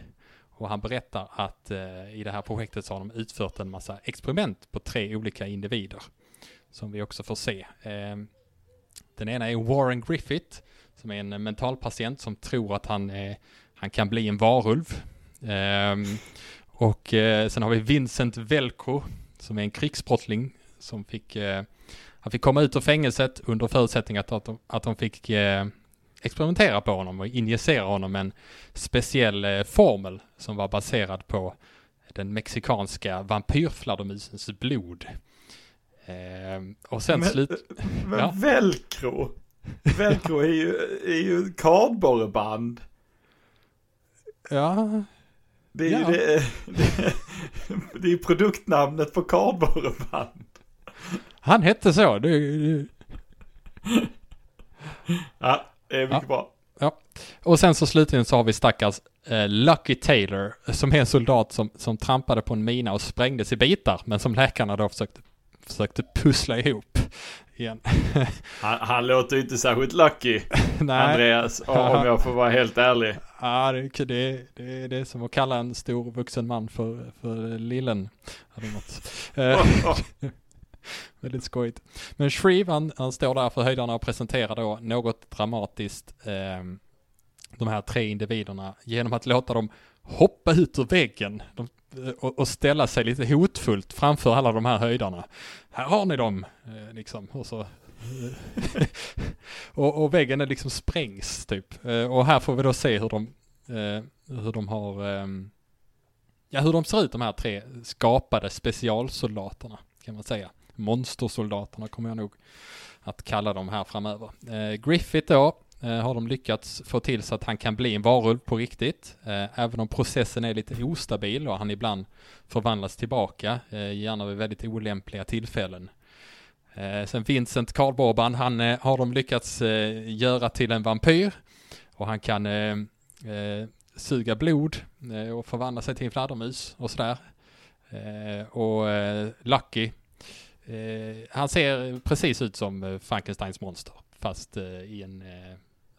Och han berättar att eh, i det här projektet så har de utfört en massa experiment på tre olika individer. Som vi också får se. Eh, den ena är Warren Griffith, som är en mentalpatient som tror att han, eh, han kan bli en varulv. Ehm, och eh, sen har vi Vincent Velko, som är en krigsbrottsling som fick, eh, han fick komma ut ur fängelset under förutsättning att, att, de, att de fick eh, experimentera på honom och injicera honom en speciell eh, formel som var baserad på den mexikanska vampyrfladdermusens blod. Eh, och sen men, slut... Men ja. velcro? Velcro är ju, är ju kardborreband. Ja. Det är ju ja. det, det, det är produktnamnet på kardborreband. Han hette så. Det, ja, det är mycket ja. bra. Ja. Och sen så slutligen så har vi stackars eh, Lucky Taylor som är en soldat som, som trampade på en mina och sprängdes i bitar men som läkarna då försökte, försökte pussla ihop igen. han, han låter ju inte särskilt lucky, Nej. Andreas, om jag får vara helt ärlig. Ja, det, det, det, det är som att kalla en stor vuxen man för, för lillen. Eller något. Väldigt skojigt. Men Shreve, han, han står där för höjdarna och presenterar då något dramatiskt eh, de här tre individerna genom att låta dem hoppa ut ur väggen de, eh, och, och, ställa sig lite hotfullt framför alla de här höjdarna. Här har ni dem, eh, liksom. Och så eh, och, och, väggen är liksom sprängs typ. Eh, och här får vi då se hur de, eh, hur de har, eh, ja hur de ser ut de här tre skapade specialsoldaterna kan man säga. Monstersoldaterna kommer jag nog att kalla dem här framöver. Eh, Griffith då eh, har de lyckats få till så att han kan bli en varulv på riktigt. Eh, även om processen är lite ostabil och han ibland förvandlas tillbaka, eh, gärna vid väldigt olämpliga tillfällen. Eh, sen Vincent Karl Borban, han eh, har de lyckats eh, göra till en vampyr. Och han kan eh, eh, suga blod eh, och förvandla sig till en fladdermus och sådär. Eh, och Lucky, Eh, han ser precis ut som eh, Frankensteins monster. Fast eh, i en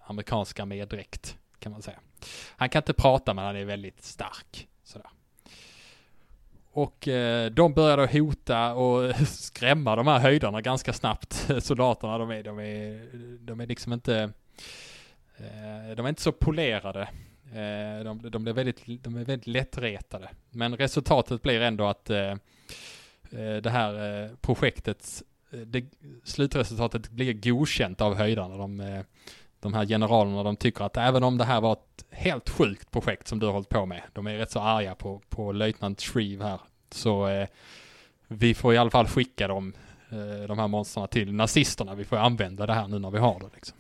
amerikansk armédräkt kan man säga. Han kan inte prata men han är väldigt stark. Sådär. Och eh, de börjar då hota och skrämma de här höjderna ganska snabbt. Soldaterna, de är, de är, de är liksom inte, eh, de är inte så polerade. Eh, de, de, blir väldigt, de är väldigt lättretade. Men resultatet blir ändå att eh, Eh, det här eh, projektets eh, det, slutresultatet blir godkänt av höjdarna. De, de här generalerna, de tycker att även om det här var ett helt sjukt projekt som du har hållit på med, de är rätt så arga på, på löjtnant Shreve här, så eh, vi får i alla fall skicka dem, eh, de här monstren till nazisterna. Vi får använda det här nu när vi har det liksom.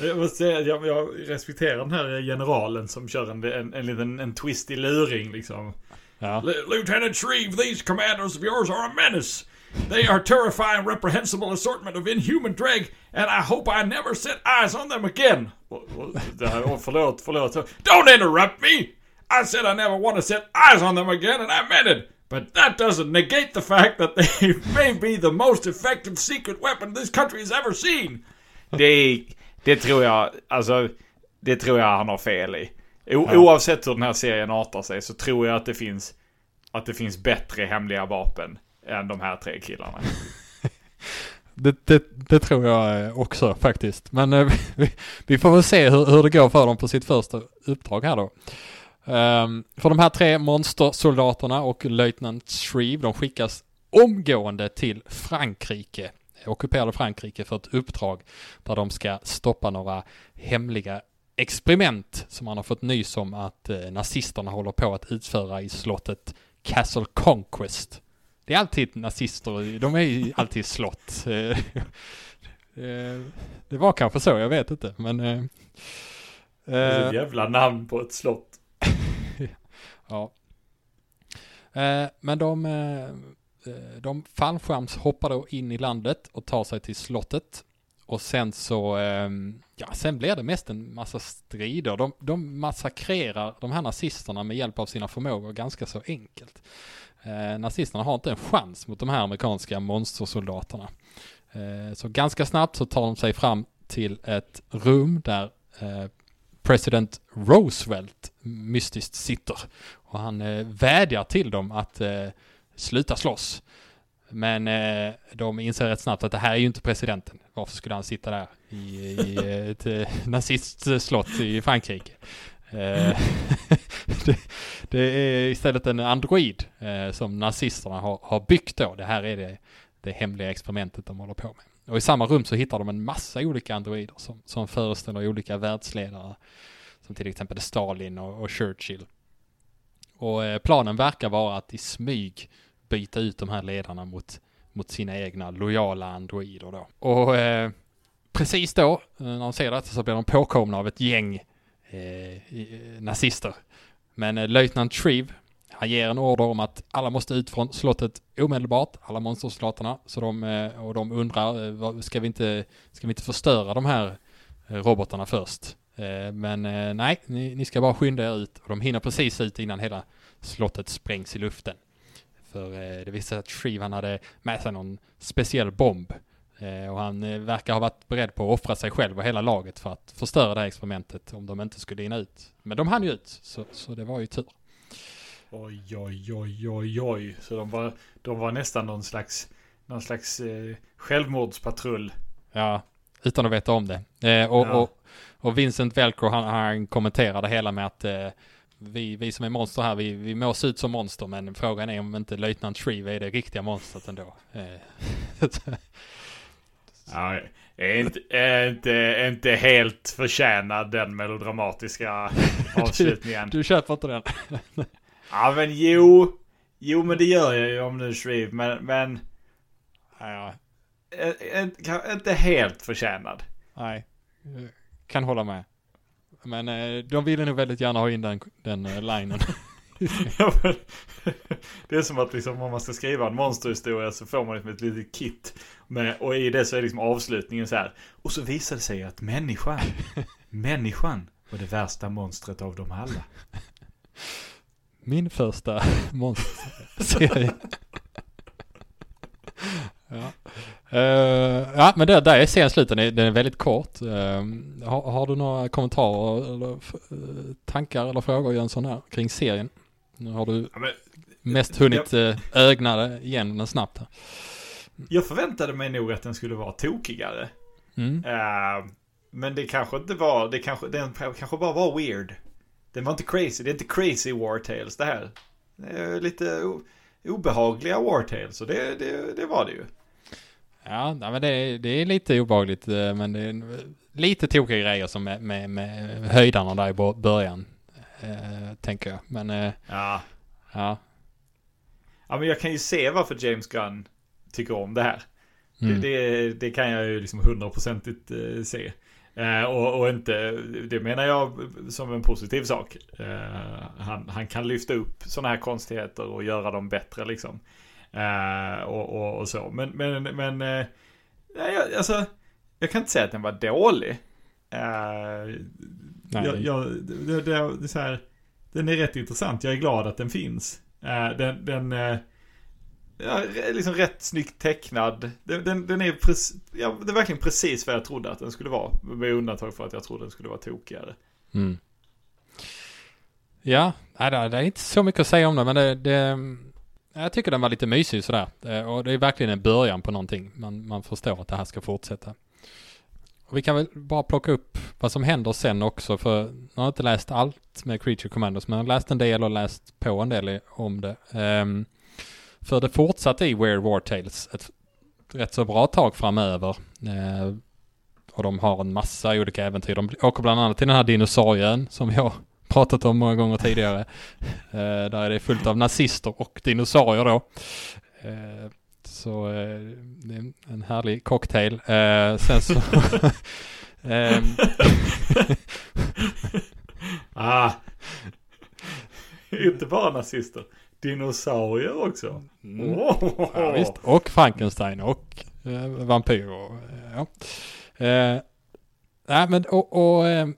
Jag måste säga jag, jag respekterar den här generalen som kör en, en, en liten en twistig luring liksom. Ja. Lieutenant Shreve, these commanders of yours are a menace. They are terrifying, reprehensible assortment of inhuman drag, and I hope I never set eyes on them again. Det oh, förlåt, förlåt. Don't interrupt me! I said I never want to set eyes on them again, and I meant it. But that doesn't negate the fact that they may be the most effective secret weapon this country has ever seen. Det, det tror jag, alltså, det tror jag han har fel i. O, ja. Oavsett hur den här serien artar sig så tror jag att det finns, att det finns bättre hemliga vapen än de här tre killarna. Det, det, det, tror jag också faktiskt. Men eh, vi, vi, får väl se hur, hur det går för dem på sitt första uppdrag här då. Um, för de här tre monstersoldaterna och löjtnant Shreve, de skickas omgående till Frankrike, ockuperade Frankrike för ett uppdrag där de ska stoppa några hemliga experiment som man har fått nys om att eh, nazisterna håller på att utföra i slottet Castle Conquest det är alltid nazister, de är ju alltid slott. det var kanske så, jag vet inte, men... Det är ett jävla namn på ett slott. ja. Men de, de fallskärmshoppar då in i landet och tar sig till slottet. Och sen så, ehm, ja, sen blir det mest en massa strider. De, de massakrerar de här nazisterna med hjälp av sina förmågor ganska så enkelt. Eh, nazisterna har inte en chans mot de här amerikanska monstersoldaterna. Eh, så ganska snabbt så tar de sig fram till ett rum där eh, president Roosevelt mystiskt sitter. Och han eh, vädjar till dem att eh, sluta slåss. Men eh, de inser rätt snabbt att det här är ju inte presidenten. Varför skulle han sitta där i, i eh, ett eh, nazistslott i Frankrike? Eh, det, det, är istället en android eh, som nazisterna har, har byggt då. Det här är det, det hemliga experimentet de håller på med. Och i samma rum så hittar de en massa olika androider som, som föreställer olika världsledare. Som till exempel Stalin och, och Churchill. Och eh, planen verkar vara att i smyg byta ut de här ledarna mot, mot sina egna lojala androider då. Och eh, precis då, eh, när de ser detta så blir de påkomna av ett gäng eh, eh, nazister. Men eh, löjtnant Shreve, han ger en order om att alla måste ut från slottet omedelbart, alla monstersoldaterna. Så de, eh, och de undrar, eh, ska vi inte, ska vi inte förstöra de här eh, robotarna först? Men nej, ni, ni ska bara skynda er ut och de hinner precis ut innan hela slottet sprängs i luften. För eh, det visade sig att Shreve han hade med sig någon speciell bomb. Eh, och han eh, verkar ha varit beredd på att offra sig själv och hela laget för att förstöra det här experimentet om de inte skulle hinna ut. Men de hann ju ut, så, så det var ju tur. Oj, oj, oj, oj, oj. Så de var, de var nästan någon slags, någon slags eh, självmordspatrull. Ja, utan att veta om det. Eh, och, ja. och, och, Vincent Velcro han, han kommenterade hela med att eh, vi, vi som är monster här, vi, vi se ut som monster, men frågan är om inte löjtnant Shreve är det riktiga monstret ändå. Eh. ja, är inte, är inte, är inte helt förtjänad den melodramatiska avslutningen. du, du köper inte den? ja, men jo. Jo, men det gör jag ju om nu Shreve, men... men ja. Inte helt förtjänad. Nej, kan hålla med. Men eh, de ville nog väldigt gärna ha in den, den eh, linen. det är som att liksom, om man ska skriva en monsterhistoria så får man liksom ett litet kit. Med, och i det så är liksom avslutningen så här. Och så visar det sig att människan, människan var det värsta monstret av dem alla. Min första monsterserie. ja. Uh, ja, men det, där är serien slut. Den är, väldigt kort. Uh, har, har, du några kommentarer eller uh, tankar eller frågor Jönsson här kring serien? Nu har du ja, men, mest hunnit jag, ögna igen den snabbt här. Jag förväntade mig nog att den skulle vara tokigare. Mm. men det kanske inte var, det kanske, den kanske bara var weird. Den var inte crazy, det är inte crazy War Tales det här. Det är lite obehagliga War Tales och det, det, det var det ju. Ja, men det är, det är lite obehagligt, eh, men det är lite tokiga grejer som med, med, med höjdarna där i början, eh, tänker jag. Men, eh, ja. ja. Ja, men jag kan ju se varför James Gunn tycker om det här. Mm. Det, det, det, kan jag ju liksom hundraprocentigt eh, se. Eh, och, och, inte, det menar jag som en positiv sak. Eh, han, han kan lyfta upp sådana här konstigheter och göra dem bättre liksom. Uh, och, och, och, så. Men, men, men uh, nej, alltså, jag kan inte säga att den var dålig. Uh, nej. Jag, jag, det, det, det, är så här, den är rätt intressant. Jag är glad att den finns. den, den ja, liksom rätt snyggt tecknad. Den, den, den är, precis, ja, det är verkligen precis vad jag trodde att den skulle vara. Med undantag för att jag trodde den skulle vara tokigare. Mm. Ja, det är inte så mycket att säga om det, men det, det jag tycker den var lite mysig sådär. Eh, och det är verkligen en början på någonting. Man, man förstår att det här ska fortsätta. Och vi kan väl bara plocka upp vad som händer sen också. För jag har inte läst allt med Creature Commandos. Men jag har läst en del och läst på en del om det. Um, för det fortsatte i Weird War Tales ett rätt så bra tag framöver. Uh, och de har en massa olika äventyr. De åker bland annat till den här dinosaurien som jag pratat om många gånger tidigare. Eh, där är det fullt av nazister och dinosaurier då. Eh, så eh, det är en härlig cocktail. Sen så... Ehm, ah. Inte bara nazister. Dinosaurier också. Mm. Oh. Ja, visst. Och Frankenstein och eh, vampyrer. Ja. Eh, nej, men och, och eh,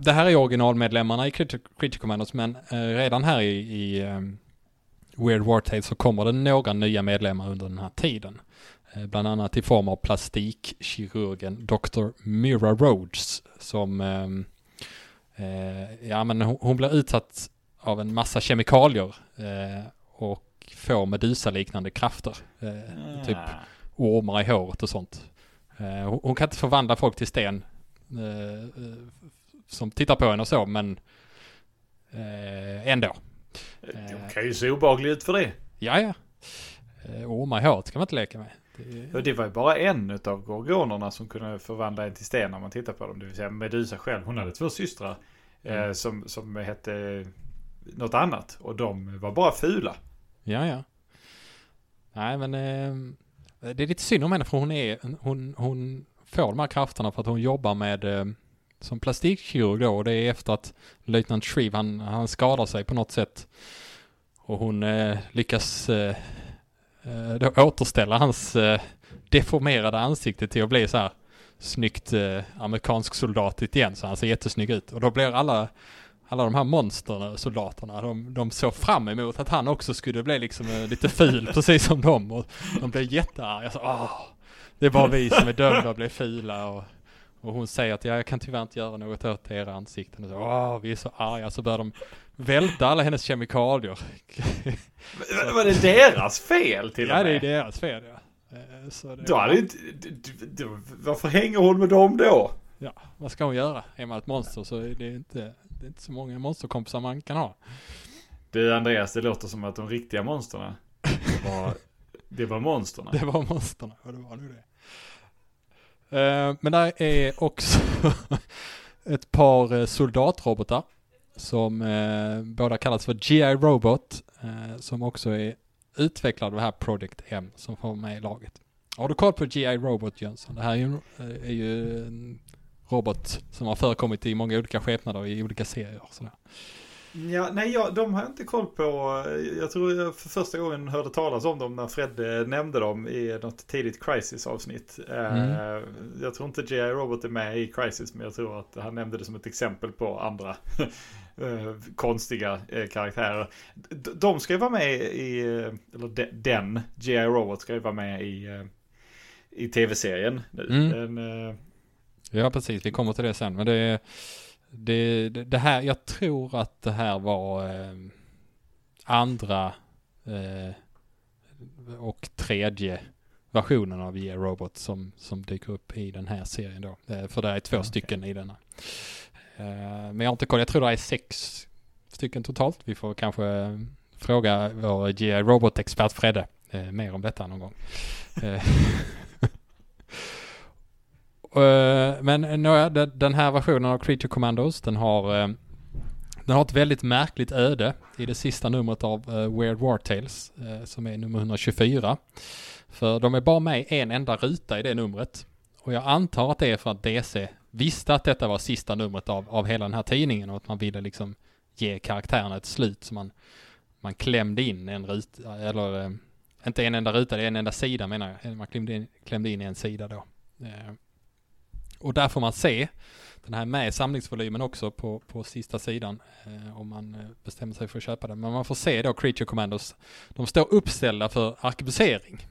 det här är originalmedlemmarna i Critical, Critical men eh, redan här i, i eh, Weird War Tales så kommer det några nya medlemmar under den här tiden. Eh, bland annat i form av plastikkirurgen Dr. Mira Rhodes som eh, eh, ja men hon, hon blir utsatt av en massa kemikalier eh, och får Medusa-liknande krafter. Eh, typ ormar i håret och sånt. Hon, hon kan inte förvandla folk till sten som tittar på henne och så, men eh, ändå. Det kan ju se obehagligt ut för det. Ja, ja. Eh, ormar i håret ska man inte leka med. Det, Och det var ju bara en av gorgonerna som kunde förvandla en till sten när man tittar på dem. Det vill säga Medusa själv. Hon hade två systrar eh, som, som hette något annat. Och de var bara fula. ja, ja. Nej, men eh, det är lite synd om henne för hon är, hon, hon får de här krafterna för att hon jobbar med eh, som plastikkirurg då och det är efter att löjtnant Shreve han, han skadar sig på något sätt och hon eh, lyckas eh, eh, då återställa hans eh, deformerade ansikte till att bli så här snyggt eh, amerikansk soldatigt igen så han ser jättesnygg ut och då blir alla alla de här monsterna, soldaterna, de, de såg fram emot att han också skulle bli liksom eh, lite ful, precis som dem. Och de blev jättearga. Så, Åh, det är bara vi som är dömda att bli fula. Och, och hon säger att jag kan tyvärr inte göra något åt era ansikten. Och så, Åh, vi är så arga. Så börjar de välta alla hennes kemikalier. Var- det deras fel till ja, och det är med? deras fel ja. Eh, Så det, Då hade inte, varför hänger hon med dem då? Ja, vad ska hon göra? Är man ett monster så är det inte, det är inte så många monsterkompisar man kan ha. Du Andreas, det låter som att de riktiga monsterna var, det var monsterna. Det var monsterna och det var nog det. Eh, men där är också ett par eh, soldatrobotar som eh, båda kallas för GI Robot som också är utvecklade av det här Project M som får med i laget. Har du koll på GI Robot Jönsson? Det här är ju, är ju en robot som har förekommit i många olika skepnader i olika serier. och Sådär. Ja, nej, jag, de har jag inte koll på. Jag tror jag för första gången hörde talas om dem när Fred eh, nämnde dem i något tidigt Crisis-avsnitt. Eh, Mm. Jag tror inte G.I. Robot är med i Crisis, men jag tror att han nämnde det som ett exempel på andra eh, konstiga karaktärer. De ska ju vara med i, eller de, den, G.I. Robot ska ju vara med i, i tv-serien nu. Mm. Den, Ja, precis. Vi kommer till det sen. Men det, det, det, det här, jag tror att det här var eh, andra eh, och tredje versionen av Gear Robot som, som dyker upp i den här serien då. Eh, för det är två Okej. stycken i denna. Eh, men jag har inte koll. Jag tror det är sex stycken totalt. Vi får kanske eh, fråga vår GI Robot-expert Fredde eh, mer om detta någon gång. Eh, men nåja, den här versionen av Creature Commandos, den har, eh, den har ett väldigt märkligt öde i det sista numret av eh, Weird War Tales, som är nummer 124. För de är bara med i en enda ruta i det numret. Och jag antar att det är för att DC visste att detta var sista numret av, av hela den här tidningen och att man ville liksom ge karaktärerna ett slut så man, man klämde in en ruta, eller inte en enda ruta, det är en enda sida menar jag. Man klämde in, klämde in en sida då. Eh, och där får man se, den här är med samlingsvolymen också på, på sista sidan eh, om man eh, bestämmer sig för att köpa den. Men man får se då Creature Commandos, de står uppställda för arkebusering.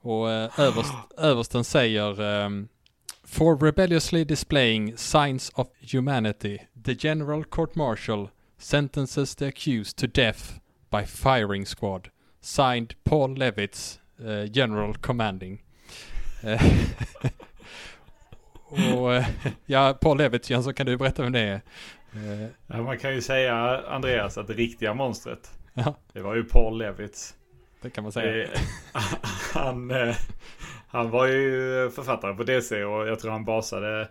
Och eh, överst, översten säger ehm, For rebelliously displaying signs of humanity, the general court martial sentences the accused to death by firing squad. Signed Paul Levitz, eh, general commanding. Och eh, ja, Paul Levitz, Jönsson, kan du berätta vem det är? Eh, ja, man kan ju säga, Andreas, att det riktiga monstret, Ja, det var ju Paul Levitz. det kan man säga. Eh, han, han var ju författare på DC och jag tror han basade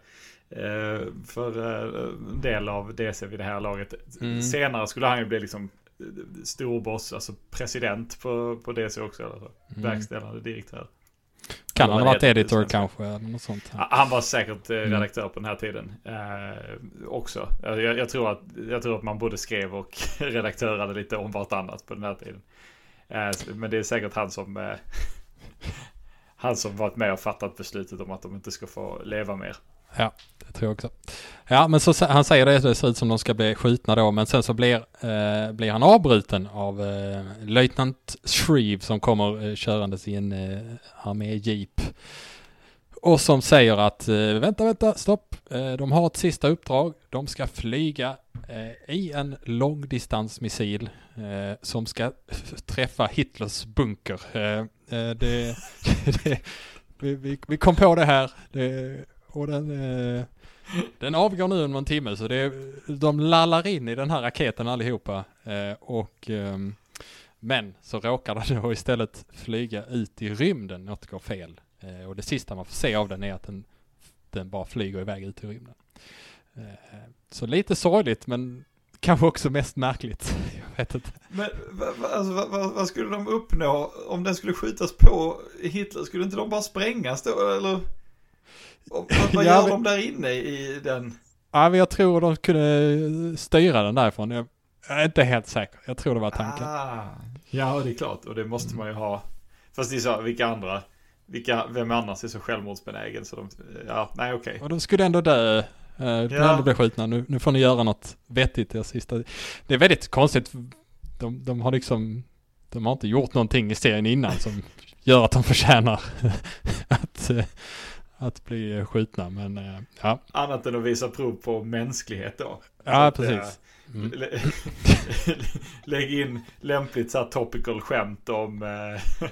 för en del av DC vid det här laget. Mm. Senare skulle han ju bli liksom storboss, alltså president på, på DC också. Eller så. Mm. Verkställande direktör. Kan han ha varit editor kanske? Eller något sånt. Han var säkert eh, mm. redaktör på den här tiden eh, också. Jag, jag, tror att, jag tror att man både skrev och redaktörade lite om vartannat på den här tiden. Eh, men det är säkert han som eh, han som varit med och fattat beslutet om att de inte ska få leva mer. Ja, det tror jag också. Ja, men så han säger det, det ser ut som de ska bli skjutna då, men sen så blir, eh, blir han avbruten av eh, löjtnant Shreve som kommer eh, körandes i en eh, arméjeep. Och som säger att eh, vänta, vänta, stopp. Eh, de har ett sista uppdrag. De ska flyga eh, i en långdistansmissil eh, som ska träffa Hitlers bunker. Eh, eh det, det, vi, vi, vi, kom på det här. Det, och den, eh, den avgår nu om en timme så det, de lallar in i den här raketen allihopa. Eh, och, eh, men så råkar den då istället flyga ut i rymden, något går fel. Eh, och det sista man får se av den är att den, den bara flyger iväg ut i rymden. Eh, så lite sorgligt men kanske också mest märkligt. Jag vet inte. Men alltså, vad, vad, skulle de uppnå om den skulle skjutas på Hitler? Skulle inte de bara sprängas då eller? Och, vad gör de där inne i den? Ja, jag tror de kunde styra den därifrån. Jag är inte helt säker. Jag tror det var tanken. Ah, ja, det är klart. Och det måste man ju ha. Fast det är så, vilka andra? Vilka, vem annars är så självmordsbenägen så de, ja, nej okej. Okay. Och de skulle ändå dö. Uh, ja. ändå bli skjutna. Nu, nu får ni göra något vettigt i sista. Det är väldigt konstigt. De, de har liksom, de har inte gjort någonting i serien innan som gör att de förtjänar att, att bli skjutna. Men uh, ja. Annat än att visa prov på mänsklighet då. Ja, att, precis. Mm. Lägg in lämpligt så här topical skämt om, eh,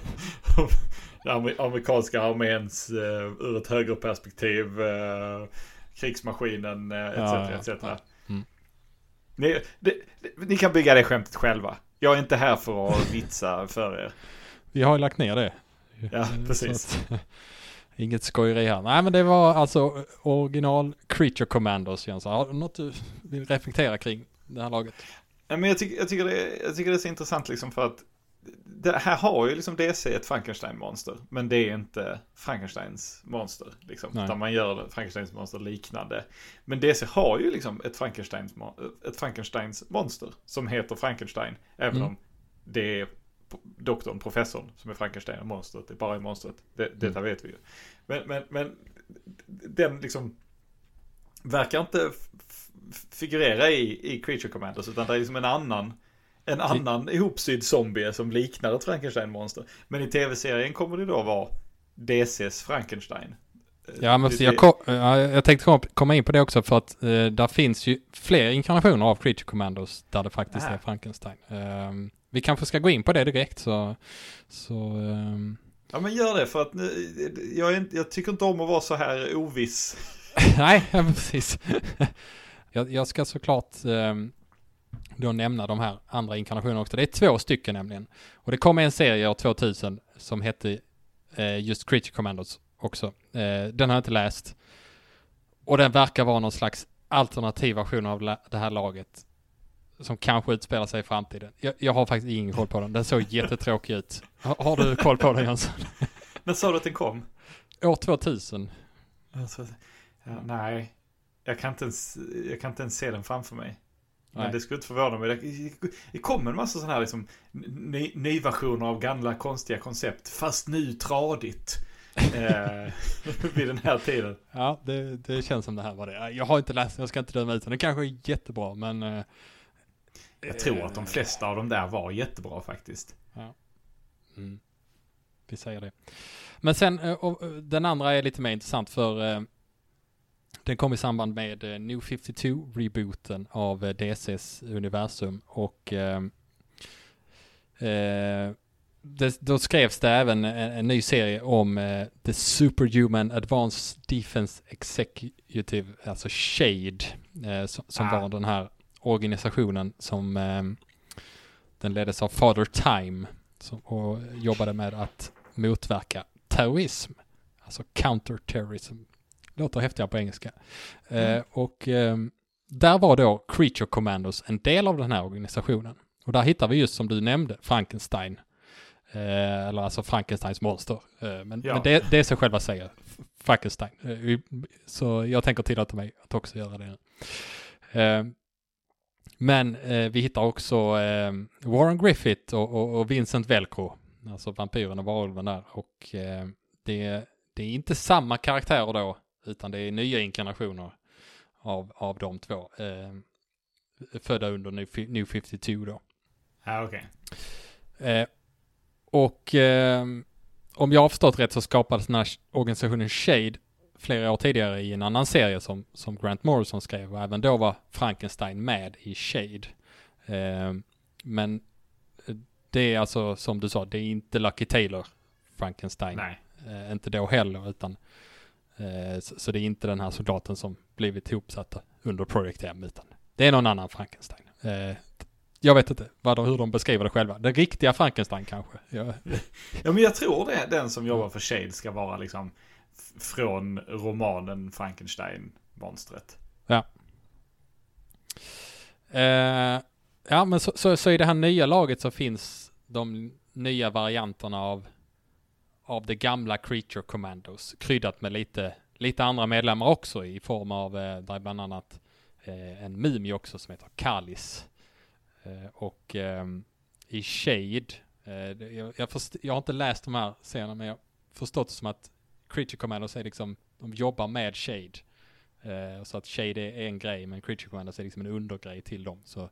om amerikanska arméns uh, ur ett högerperspektiv uh, krigsmaskinen etc. Ja, etc. Ja. Mm. Ni, det, ni kan bygga det skämtet själva. Jag är inte här för att vitsa för er. Vi har ju lagt ner det. Ja, precis. Att, inget skojeri här. Nej men det var alltså original Creature Commandos Jens. Har du något du vill reflektera kring det här laget? Ja, men jag, tycker, jag, tycker det, jag tycker det är så intressant liksom för att det här har ju liksom DC ett Frankenstein-monster. Men det är inte Frankensteins monster. Liksom, utan man gör Frankensteins monster liknande. Men DC har ju liksom ett Frankensteins, ett Frankensteins monster. Som heter Frankenstein. Även mm. om det är doktorn, professorn som är Frankenstein och monstret. Det bara är monstret. Det, mm. Detta vet vi ju. Men, men, men den liksom verkar inte figurera i, i Creature Commanders. Utan det är liksom en annan en annan ihopsydd zombie som liknar ett Frankenstein-monster. Men i tv-serien kommer det då vara DCs Frankenstein. Ja, men det, jag, kom, jag tänkte komma in på det också för att eh, där finns ju fler inkarnationer av Creature Commandos där det faktiskt Aha. är Frankenstein. Um, vi kanske ska gå in på det direkt så... så um... Ja, men gör det för att jag, är, jag tycker inte om att vara så här oviss. Nej, precis. jag, jag, ska såklart um, då nämna de här andra inkarnationerna också. Det är två stycken nämligen. Och det kom en serie år 2000 som hette eh, just Creature Commandos också. Eh, den har jag inte läst. Och den verkar vara någon slags alternativ version av det här laget. Som kanske utspelar sig i framtiden. Jag, jag har faktiskt ingen koll på den. Den såg jättetråkig ut. Har, har du koll på den Jönsson? När sa du att den kom? År 2000. Alltså, ja, nej, jag kan, inte ens, jag kan inte ens se den framför mig. Men det skulle inte förvåna mig. Det kommer en massa sådana här liksom ny, nyversioner av gamla konstiga koncept. Fast nu tradigt. eh, vid den här tiden. Ja, det, det, känns som det här var det. Jag har inte läst jag ska inte döma ut den. Den kanske är jättebra, men... Eh, jag tror att de flesta av dem där var jättebra faktiskt. Ja. Mm. Vi säger det. Men sen, eh, och, den andra är lite mer intressant för eh, den kom i samband med eh, New 52-rebooten av eh, DCs universum och eh, eh, det, då skrevs det även en, en ny serie om eh, The Superhuman Advanced Defense Executive, alltså SHADE, eh, som, som ah. var den här organisationen som eh, den leddes av Father Time som, och jobbade med att motverka terrorism, alltså counterterrorism Låter häftigare på engelska. Mm. Eh, och eh, där var då Creature Commandos en del av den här organisationen. och där hittar vi just som du nämnde, Frankenstein. Eh, eller alltså Frankensteins monster. Eh, men, Ja. men det, det är sig själva säger, Frankenstein. Eh, så jag tänker tillåta mig att också göra det. Eh, men eh, vi hittar också eh, Warren Griffith och, och, och Vincent Velcro. Alltså vampyren och varulven där. Och eh, det, det är inte samma karaktärer då, utan det är nya inkarnationer av, av de två. Eh, födda under New, New 52 då. Ja, okej. Eh, och eh, om jag har förstått rätt så skapades den här organisationen Shade flera år tidigare i en annan serie som, som Grant Morrison skrev och även då var Frankenstein med i Shade. Eh, men det är alltså som du sa, det är inte Lucky Taylor Frankenstein. Nej. Eh, inte då heller utan eh, så, så det är inte den här soldaten som blivit ihopsatta under Project M utan det är någon annan Frankenstein. Eh, jag vet inte vad, hur de beskriver det själva. Den riktiga Frankenstein kanske. Ja, Ja, men jag tror det. Den som jobbar för Shade ska vara liksom från romanen Frankenstein-monstret. Eh, ja, men så, så, så i det här nya laget så finns de nya varianterna av, av det gamla Creature Commandos. Kryddat med lite, lite andra medlemmar också i form av, eh, där bland annat eh, en mumie också som heter Kalis. Eh, och ehm, i Shade, eh, jag, jag, först, jag har inte läst de här scenerna, men jag förstått det som att Creature Commandos är liksom, de jobbar med Shade. Eh, så att Shade är en grej men Creature Commandos är liksom en undergrej till dem. Så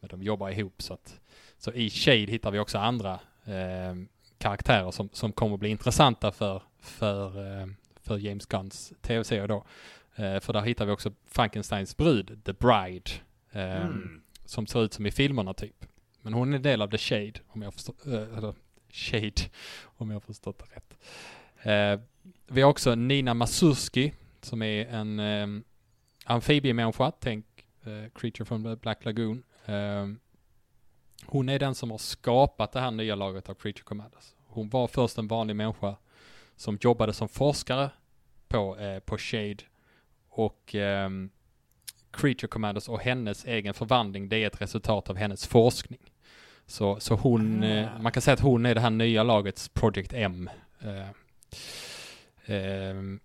men de jobbar ihop så att så i Shade hittar vi också andra eh, karaktärer som, som kommer bli intressanta för, för, eh, för James Gunns tv-serie då. För där hittar vi också Frankensteins brud, The Bride. Mm. Som ser ut som i filmerna typ. Men hon är del av The Shade, om jag förstår, eller Shade, om jag har förstått det rätt. Eh, vi har också Nina Masurski, som är en eh, amfibiemänniska, tänk eh, Creature from the Black Lagoon. Eh, hon är den som har skapat det här nya laget av Creature Commanders. Hon var först en vanlig människa som jobbade som forskare på, eh, på Shade och ehm, Creature Commanders och hennes egen förvandling, det är ett resultat av hennes forskning. Så, så hon, Ah. eh, man kan säga att hon är det här nya lagets Project M. Ehm,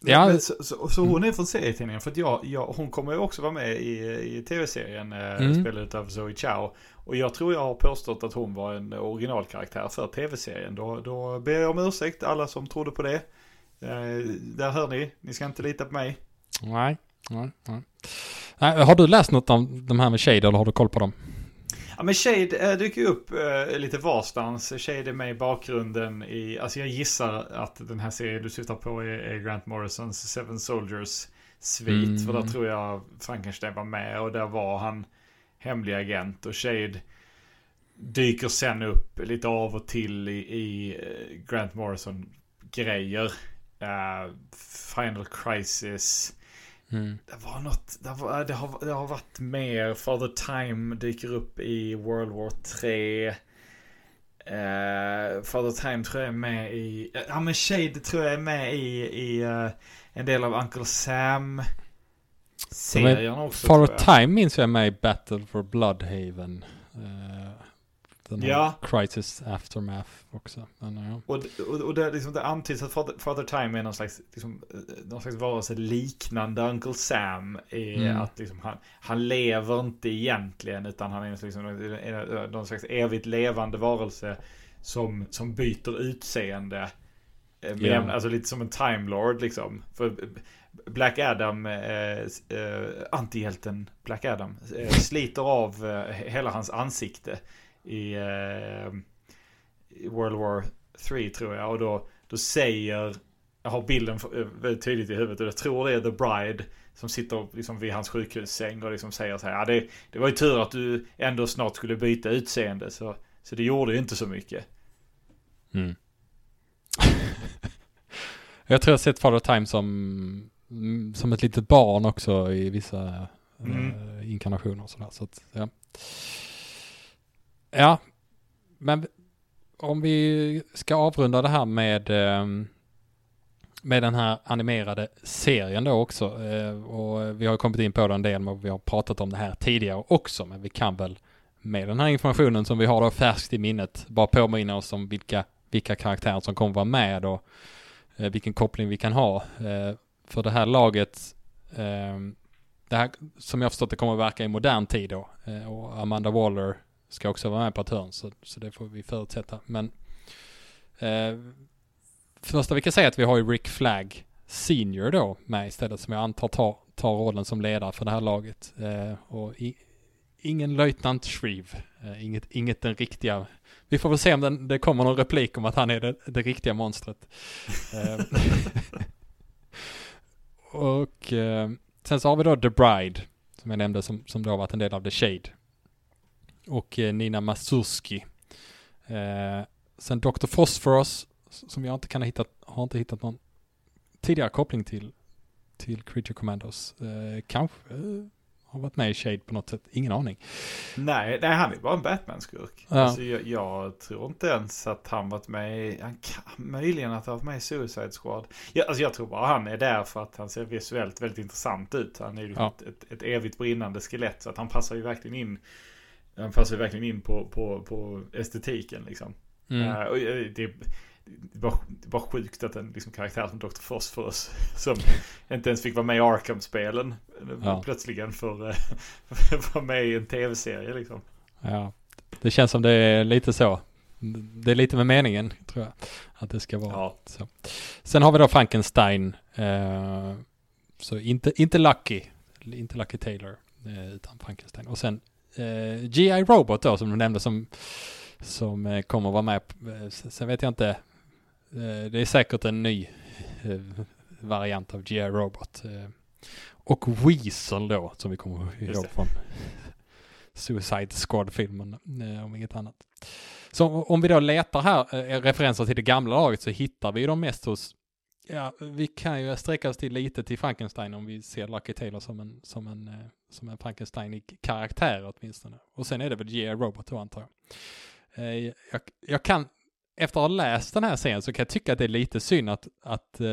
Ja. Men Så, så, så hon är från serietidningen för att jag, jag, hon kommer ju också vara med i, i tv-serien eh, Mm. spelad av Zoe Chow. Och jag tror jag har påstått att hon var en originalkaraktär för tv-serien. Då, då ber jag om ursäkt alla som trodde på det. Eh, där hör ni, ni ska inte lita på mig. nej, nej, nej. nej. Har du läst något om de här med Shade eller har du koll på dem? Ja men Shade eh, dyker ju upp eh, lite varstans. Shade är med i bakgrunden i, alltså jag gissar att den här serien du syftar på är, är Grant Morrisons Seven Soldiers svit. Mm. För där tror jag Frankenstein var med och där var han hemlig agent. Och Shade dyker sen upp lite av och till i, i eh, Grant Morrison grejer. Eh, Final Crisis. Mm. Det var något, det har, det har, det har varit mer. Father Time dyker upp i World War 3. Uh, Father Time tror jag är med i, ja men Shade tror jag är med i, i eh, en del av Uncle Sam. Serien också Father. Time minns jag är med i Battle for Bloodhaven. Uh, den Ja. Crisis Aftermath också. Men, ja. Och, och, och det, liksom, det antyds att Father, Father Time är någon slags, liksom, eh, någon slags varelse liknande Uncle Sam. I Mm. att liksom, han, han lever inte egentligen utan han är liksom, någon- någon slags evigt levande varelse som, som byter utseende. Eh, med jämna- Alltså lite som en Time Lord liksom. För Black Adam, eh, eh, antihjälten Black Adam, eh, sliter av eh, hela hans ansikte i, eh, i World War 3 tror jag. Och då, då säger, jag har bilden f- eh, väldigt tydligt i huvudet och jag tror det är The Bride som sitter liksom vid hans sjukhussäng och liksom säger så här. Ja, det, det var ju tur att du ändå snart skulle byta utseende så, så det gjorde ju inte så mycket. Mm. jag tror jag sett Father Time som, mm, som ett litet barn också i vissa Mm. eh, inkarnationer och sådär. Så att, ja ja, men om vi ska avrunda det här med, ehm, med den här animerade serien då också. Eh, och vi har kommit in på den en del och vi har pratat om det här tidigare också. Men vi kan väl med den här informationen som vi har då färskt i minnet, bara påminna oss om vilka, vilka karaktärer som kommer vara med och eh, vilken koppling vi kan ha. Eh, för det här laget, ehm, det här, som jag förstått det kommer att verka i modern tid då. Och Amanda Waller ska också vara med på ett hörn, så, så det får vi förutsätta. Men eh, första vi kan säga att vi har ju Rick Flagg Senior då med istället som jag antar tar, tar rollen som ledare för det här laget. Eh, och i, ingen löjtnant Shreve, eh, inget, inget den riktiga. Vi får väl se om den, det kommer någon replik om att han är det, det riktiga monstret. Eh, och eh, sen så har vi då The Bride, som jag nämnde, som, som då varit en del av The Shade. Och eh, Nina Masurski. Eh, sen Dr. Phosphorus, som jag inte kan ha hittat, har inte hittat någon tidigare koppling till, till Creature Commandos. Eh, kanske har varit med i Shade på något sätt, ingen aning. Nej, nej han är bara en Batman-skurk. Ja. Alltså, jag, jag tror inte ens att han varit med i, han kan, möjligen att han varit med i Suicide Squad. Jag, alltså jag tror bara han är där för att han ser visuellt väldigt intressant ut. Han är ju Ja. ett, ett, ett evigt brinnande skelett så att han passar ju verkligen in. Han passar verkligen in på, på, på estetiken liksom. Mm. Eh, och eh, det, det, var, det var sjukt att en liksom, karaktär som Dr. Phosphorus som inte ens fick vara med i Arkham-spelen Ja. plötsligen får eh, vara med i en tv-serie liksom. Ja, det känns som det är lite så. Det är lite med meningen, tror jag, att det ska vara Ja. så. Sen har vi då Frankenstein. Eh, så inte, inte Lucky, inte Lucky Taylor, eh, utan Frankenstein. Och sen eh, G.I. Robot då, som du nämnde, som, som eh, kommer vara med. Eh, Sen vet jag inte, eh, det är säkert en ny variant av G.I. Robot. Och Weasel då, som vi kommer ihåg från Suicide Squad-filmen, om inget annat. Så om vi då letar här referenser till det gamla laget så hittar vi dem mest hos, ja, vi kan ju sträcka oss till lite till Frankenstein om vi ser Lucky Taylor som en, som en, eh, som en Frankenstein karaktär åtminstone. Och sen är det väl G.I. Robot då antar jag. Eh, jag. Jag kan, efter att ha läst den här serien så kan jag tycka att det är lite synd att, att eh,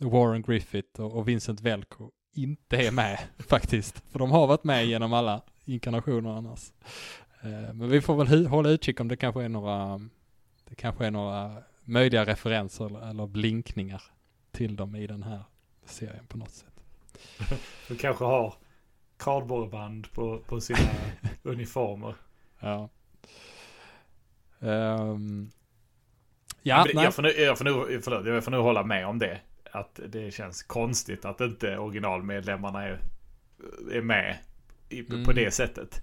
Warren Griffith och, Vincent Velko inte är med faktiskt. För de har varit med genom alla inkarnationer annars. Men vi får väl hålla utkik om det kanske är några, det kanske är några möjliga referenser eller blinkningar till dem i den här serien på något sätt. Du kanske har kardborreband på, på sina uniformer. Ja. Ehm, ja, Men jag, får nu, jag, får nu, förlåt, jag får nu hålla med om det. Att det känns konstigt att inte originalmedlemmarna är, är med i, på Mm. det sättet.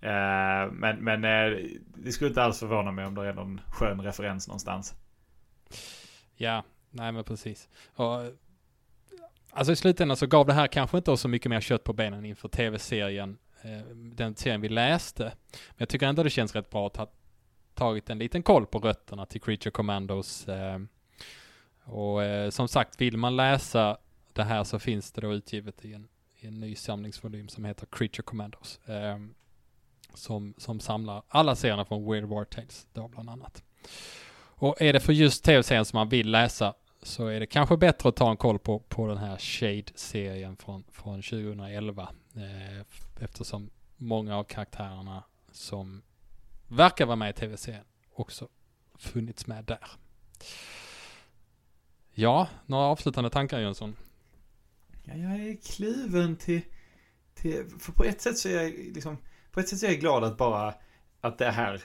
Eh, men men eh, det skulle inte alls förvåna mig om det är någon skön referens någonstans. Ja, nej men precis. Och, alltså i slutändan så gav det här kanske inte oss så mycket mer kött på benen inför tv-serien, eh, den serien vi läste. Men jag tycker ändå det känns rätt bra att ha tagit en liten koll på rötterna till Creature Commandos. Eh, och eh, som sagt, vill man läsa det här så finns det då utgivet i en, i en ny samlingsvolym som heter Creature Commandos. Eh, som, som samlar alla serierna från Weird War Tales då bland annat. Och är det för just tv-serien som man vill läsa så är det kanske bättre att ta en koll på, på den här Shade-serien från, från 2011. Eh, eftersom många av karaktärerna som verkar vara med i tv-serien också funnits med där. Ja, några avslutande tankar Jönsson? Ja, jag är kluven till, till... För på ett sätt så är jag liksom... På ett sätt så är jag glad att bara... Att det här...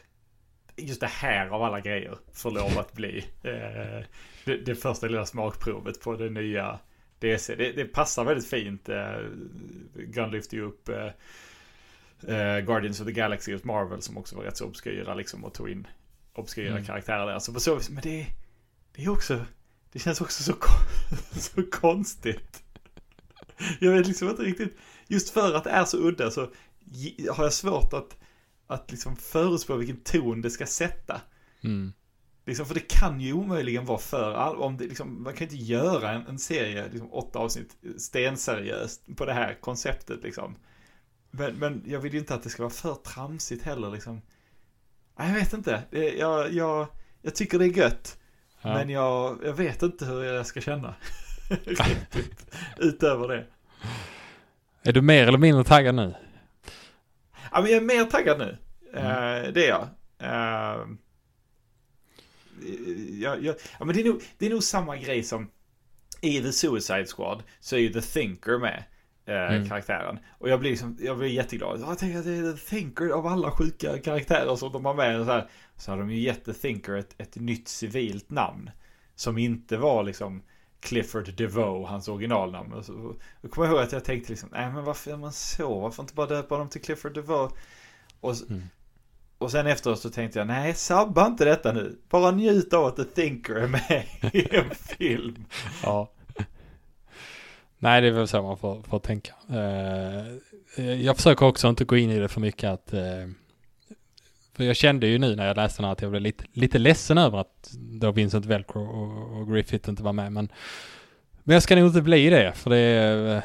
Just det här av alla grejer får lov att bli eh, det, det första lilla smakprovet på det nya DC. Det, det passar väldigt fint. Eh, Gunn lyfter ju upp eh, eh, Guardians of the Galaxy hos Marvel som också var rätt så obskyra liksom och tog in obskyra Mm. karaktärer där. Så på så vis, men det, det är också... Det känns också så, så konstigt. Jag vet liksom inte riktigt. Just för att det är så udda så har jag svårt att, att liksom förutspå vilken ton det ska sätta. Mm. Liksom, för det kan ju omöjligen vara för all, om det liksom, Man kan inte göra en, en serie, liksom åtta avsnitt, stenseriöst på det här konceptet liksom. Men, men jag vill ju inte att det ska vara för tramsigt heller liksom. Jag vet inte. Det, jag, jag, jag tycker det är gött. Ja. Men jag, jag vet inte hur jag ska känna. Riktigt. Utöver det. Är du mer eller mindre taggad nu? Ja, men jag är mer taggad nu. Mm. det är jag. Uh, ja, ja, ja, men det är, nog, det är nog samma grej som i The Suicide Squad så är ju The Thinker med. Eh, mm. karaktären. Och jag blir, liksom, jag blir jätteglad. Jag tänker att det är The Thinker av alla sjuka karaktärer som de har med. Så, här, så har de ju gett The Thinker ett, ett nytt civilt namn. Som inte var liksom Clifford DeVoe, hans originalnamn. Och så, jag kommer ihåg att jag tänkte liksom, nej men varför är man så? Varför inte bara döpa dem till Clifford DeVoe? Och, mm. och sen efteråt så tänkte jag, nej sabba inte detta nu. Bara njut av att The Thinker är med i en film. Ja. Nej, det är väl så man får, får tänka. Uh, jag försöker också inte gå in i det för mycket att uh, för jag kände ju nu när jag läste den här att jag blev lite, lite ledsen över att då Vincent Velcro och, och Griffith inte var med. Men, men jag ska nog inte bli det, för det,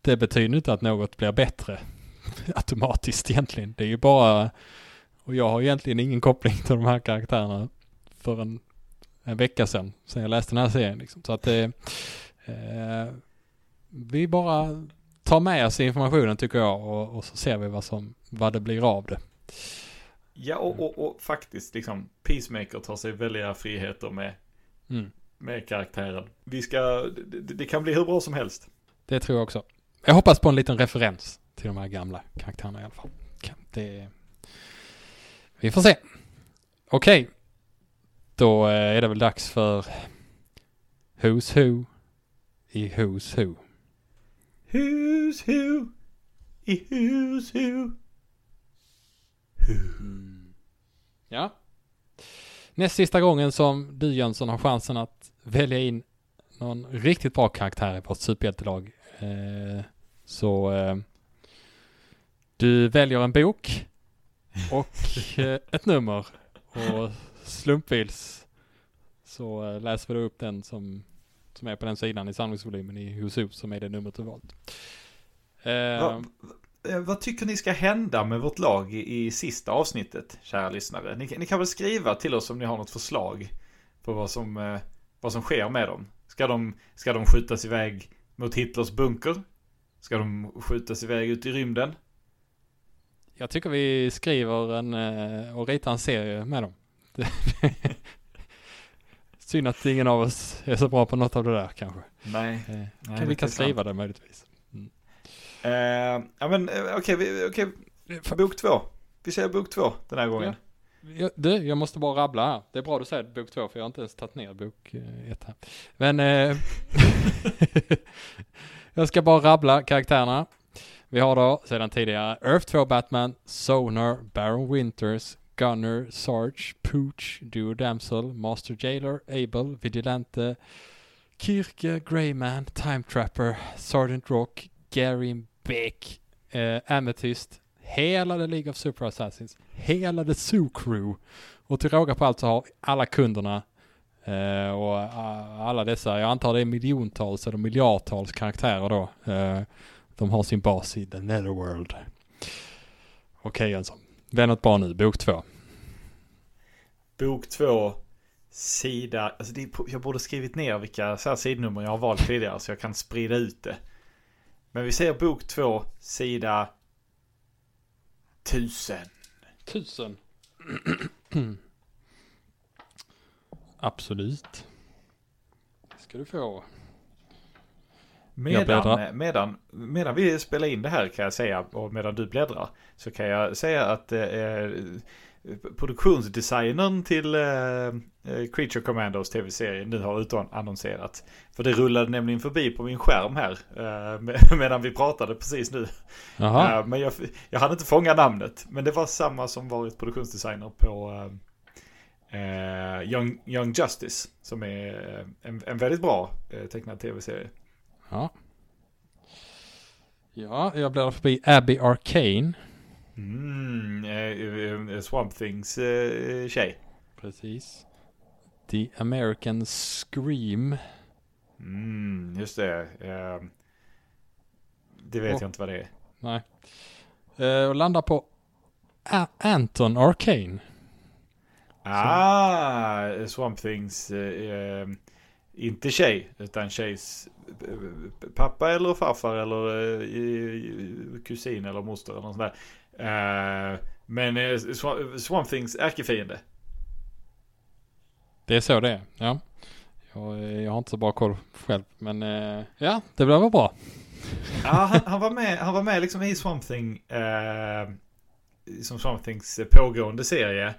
det betyder inte att något blir bättre automatiskt egentligen. Det är ju bara, och jag har egentligen ingen koppling till de här karaktärerna förrän en vecka sedan, sen jag läste den här serien. Liksom. Så att det, eh, vi bara tar med oss informationen tycker jag och, och, så ser vi vad, som, vad det blir av det. Ja, och, och, och faktiskt liksom Peacemaker tar sig väldiga friheter med, mm. med karaktären. Vi ska, det, det, kan bli hur bra som helst. Det tror jag också. Jag hoppas på en liten referens till de här gamla karaktärerna i alla fall. Det, vi får se. Okej. Okay. Då eh, är det väl dags för Who's Who i Who's Who. Who's Who i Who's Who. Mm. Ja. Näst sista gången som du Jönsson har chansen att välja in någon riktigt bra karaktär i vårt superhjältelag. Eh, så eh, du väljer en bok och eh, ett nummer och slumpvis så eh, läser vi upp den som, som är på den sidan i samlingsvolymen i Who's som är det numret du valt. Eh, Eh, vad tycker ni ska hända med vårt lag i, i sista avsnittet, kära lyssnare? Ni, ni, kan väl skriva till oss om ni har något förslag på vad som, eh, vad som sker med dem. Ska de, ska de skjutas iväg mot Hitlers bunker? Ska de skjutas iväg ut i rymden? Jag tycker vi skriver en eh, och ritar en serie med dem. Synd att ingen av oss är så bra på något av det där kanske. Nej. Eh, nej kan vi kan skriva sant. det möjligtvis. Uh, ja men eh, okej, okay, okay. bok två. Vi säger bok två den här gången. Ja. du, jag måste bara rabbla här. Det är bra du säger bok två för jag har inte ens tagit ner bok eh, ett här. Men eh, jag ska bara rabbla karaktärerna. Vi har då sedan tidigare Earth 2 Batman, Sonar, Baron Winters, Gunner, Sarge, Pooch, Duo Damsel, Master Jailer, Abel, Vigilante, Kirke, Greyman, Time Trapper, Sergeant Rock, Gary Beck, eh, Amethyst, hela The League of Super Assassins, hela The Zoo Crew och till råga på allt så har alla kunderna eh, och eh, alla dessa, jag antar det är miljontals eller miljardtals karaktärer då. Eh, de har sin bas i The Netherworld. Okej alltså. okay, Jönsson, vänd åt barn nu, bok två. Bok två, sida, alltså det, jag borde skrivit ner vilka så här sidnummer jag har valt tidigare så jag kan sprida ut det. Men vi ser bok två, sida tusen. Tusen. Absolut. ska du få. Medan, medan, medan vi spelar in det här kan jag säga, och medan du bläddrar, så kan jag säga att eh, produktionsdesignern till eh, eh, Creature Commandos tv-serie nu har utannonserat. För det rullade nämligen förbi på min skärm här eh, medan vi pratade precis nu. Eh, men jag, jag hade inte fånga namnet. Men det var samma som varit produktionsdesigner på eh, eh, Young, Young Justice. Som är en, en väldigt bra tecknad tv-serie. Ja. Ja, jag bläddrar förbi Abby Arcane. Mm, eh, Swamp Things eh, tjej. Precis. The American Scream. Mm, just det. Uh, det vet och, jag inte vad det är. Nej. Uh, och landar på A Anton Arcane. Ah. Swamp Things. Uh, inte tjej, utan tjejs pappa eller farfar eller kusin eller moster eller något sånt där. Uh, Men eh, Swamp Things ärkefiende. Det är så det är, ja. Jag, eh, jag har inte så bra koll själv, men eh, ja, det blir väl bra. ja, han, han, var med, han var med liksom i Swamp Thing, eh, som Swamp Things pågående serie.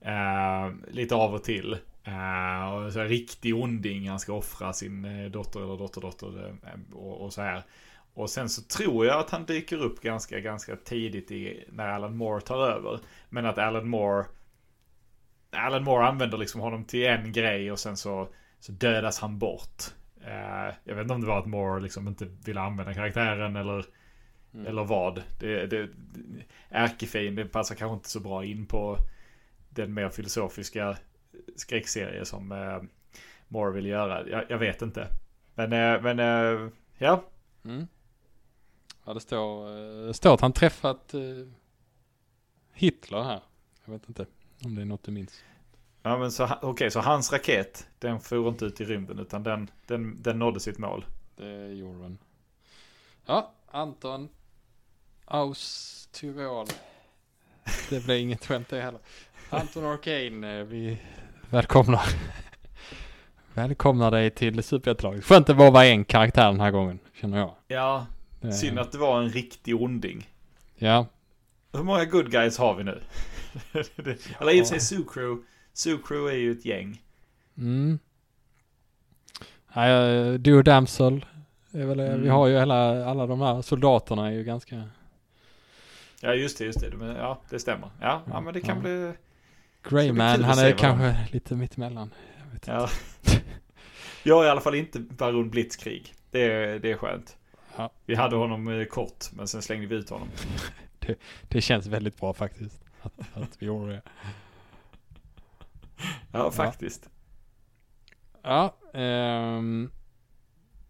Eh, lite av och till. Uh, och så riktig onding, han ska offra sin uh, dotter eller dotterdotter uh, och, och, så här. Och sen så tror jag att han dyker upp ganska, ganska tidigt i, när Alan Moore tar över. Men att Alan Moore Alan Moore använder liksom honom till en grej och sen så, så dödas han bort. jag vet inte om det var att Moore liksom inte ville använda karaktären eller, mm. eller vad. Det, det, ärkefienden passar kanske inte så bra in på den mer filosofiska skräckserie som eh, Moore vill göra. Jag, jag vet inte. Men, eh, men ja. Mm. Ja, det står, eh, det står att han träffat eh, Hitler här. Jag vet inte om det är något du minns. Ja men så, okej, okay, så hans raket, den for inte ut i rymden utan den, den, den nådde sitt mål. Det gjorde den. Ja, Anton Aus Tyrol. Det blev inget skämt det heller. Anton Arcane, eh, vi välkomnar. välkomnar dig till superhjältelaget. Skönt det var bara en karaktär den här gången, känner jag. Ja, det... synd att det var en riktig onding. Ja. Hur många good guys har vi nu? Eller i och för sig Sucrew. Sucrew är ju ett gäng. Mm. Uh, Duo Damsel. Väl, mm. Vi har ju hela, alla de här soldaterna är ju ganska... Ja just det, just det. Ja, det stämmer. Ja, ja men det kan ja. bli... Greyman, han är kanske lite mittemellan. Jag, ja. jag är i alla fall inte Baron Blitzkrieg. Det är, det är skönt. Ja. Vi hade honom eh, kort, men sen slängde vi ut honom. det, det känns väldigt bra faktiskt. Att, att vi gjorde det. Ja, faktiskt. Ja, um,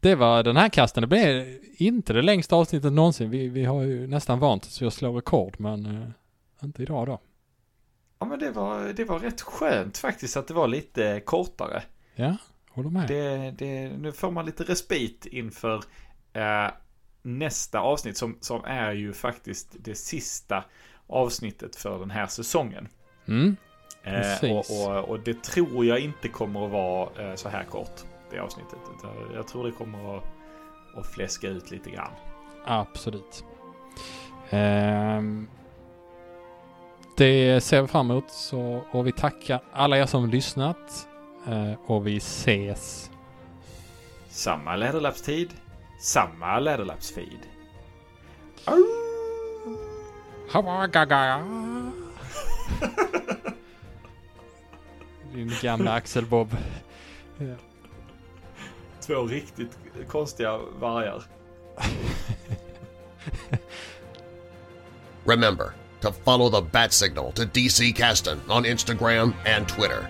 det var den här kasten. Det blev inte det längsta avsnittet någonsin. Vi, vi har ju nästan vant oss vid att slå rekord, men uh, inte idag då. Ja men det var, det var rätt skönt faktiskt att det var lite kortare. Ja, håller med. Det, det, nu får man lite respit inför eh, nästa avsnitt som, som är ju faktiskt det sista avsnittet för den här säsongen. Mm, eh, och, och, och, det tror jag inte kommer att vara eh, så här kort, det avsnittet. Jag tror det kommer att, att fläska ut lite grann. Absolut. Um, det ser vi fram emot så, och vi tackar alla er som lyssnat eh, och vi ses. Samma Läderlappstid, samma Läderlappsfeed. Havagaga. Din gamla Axel Bob. Två riktigt konstiga vargar. Remember to follow the bat signal to DC Caston on Instagram and Twitter.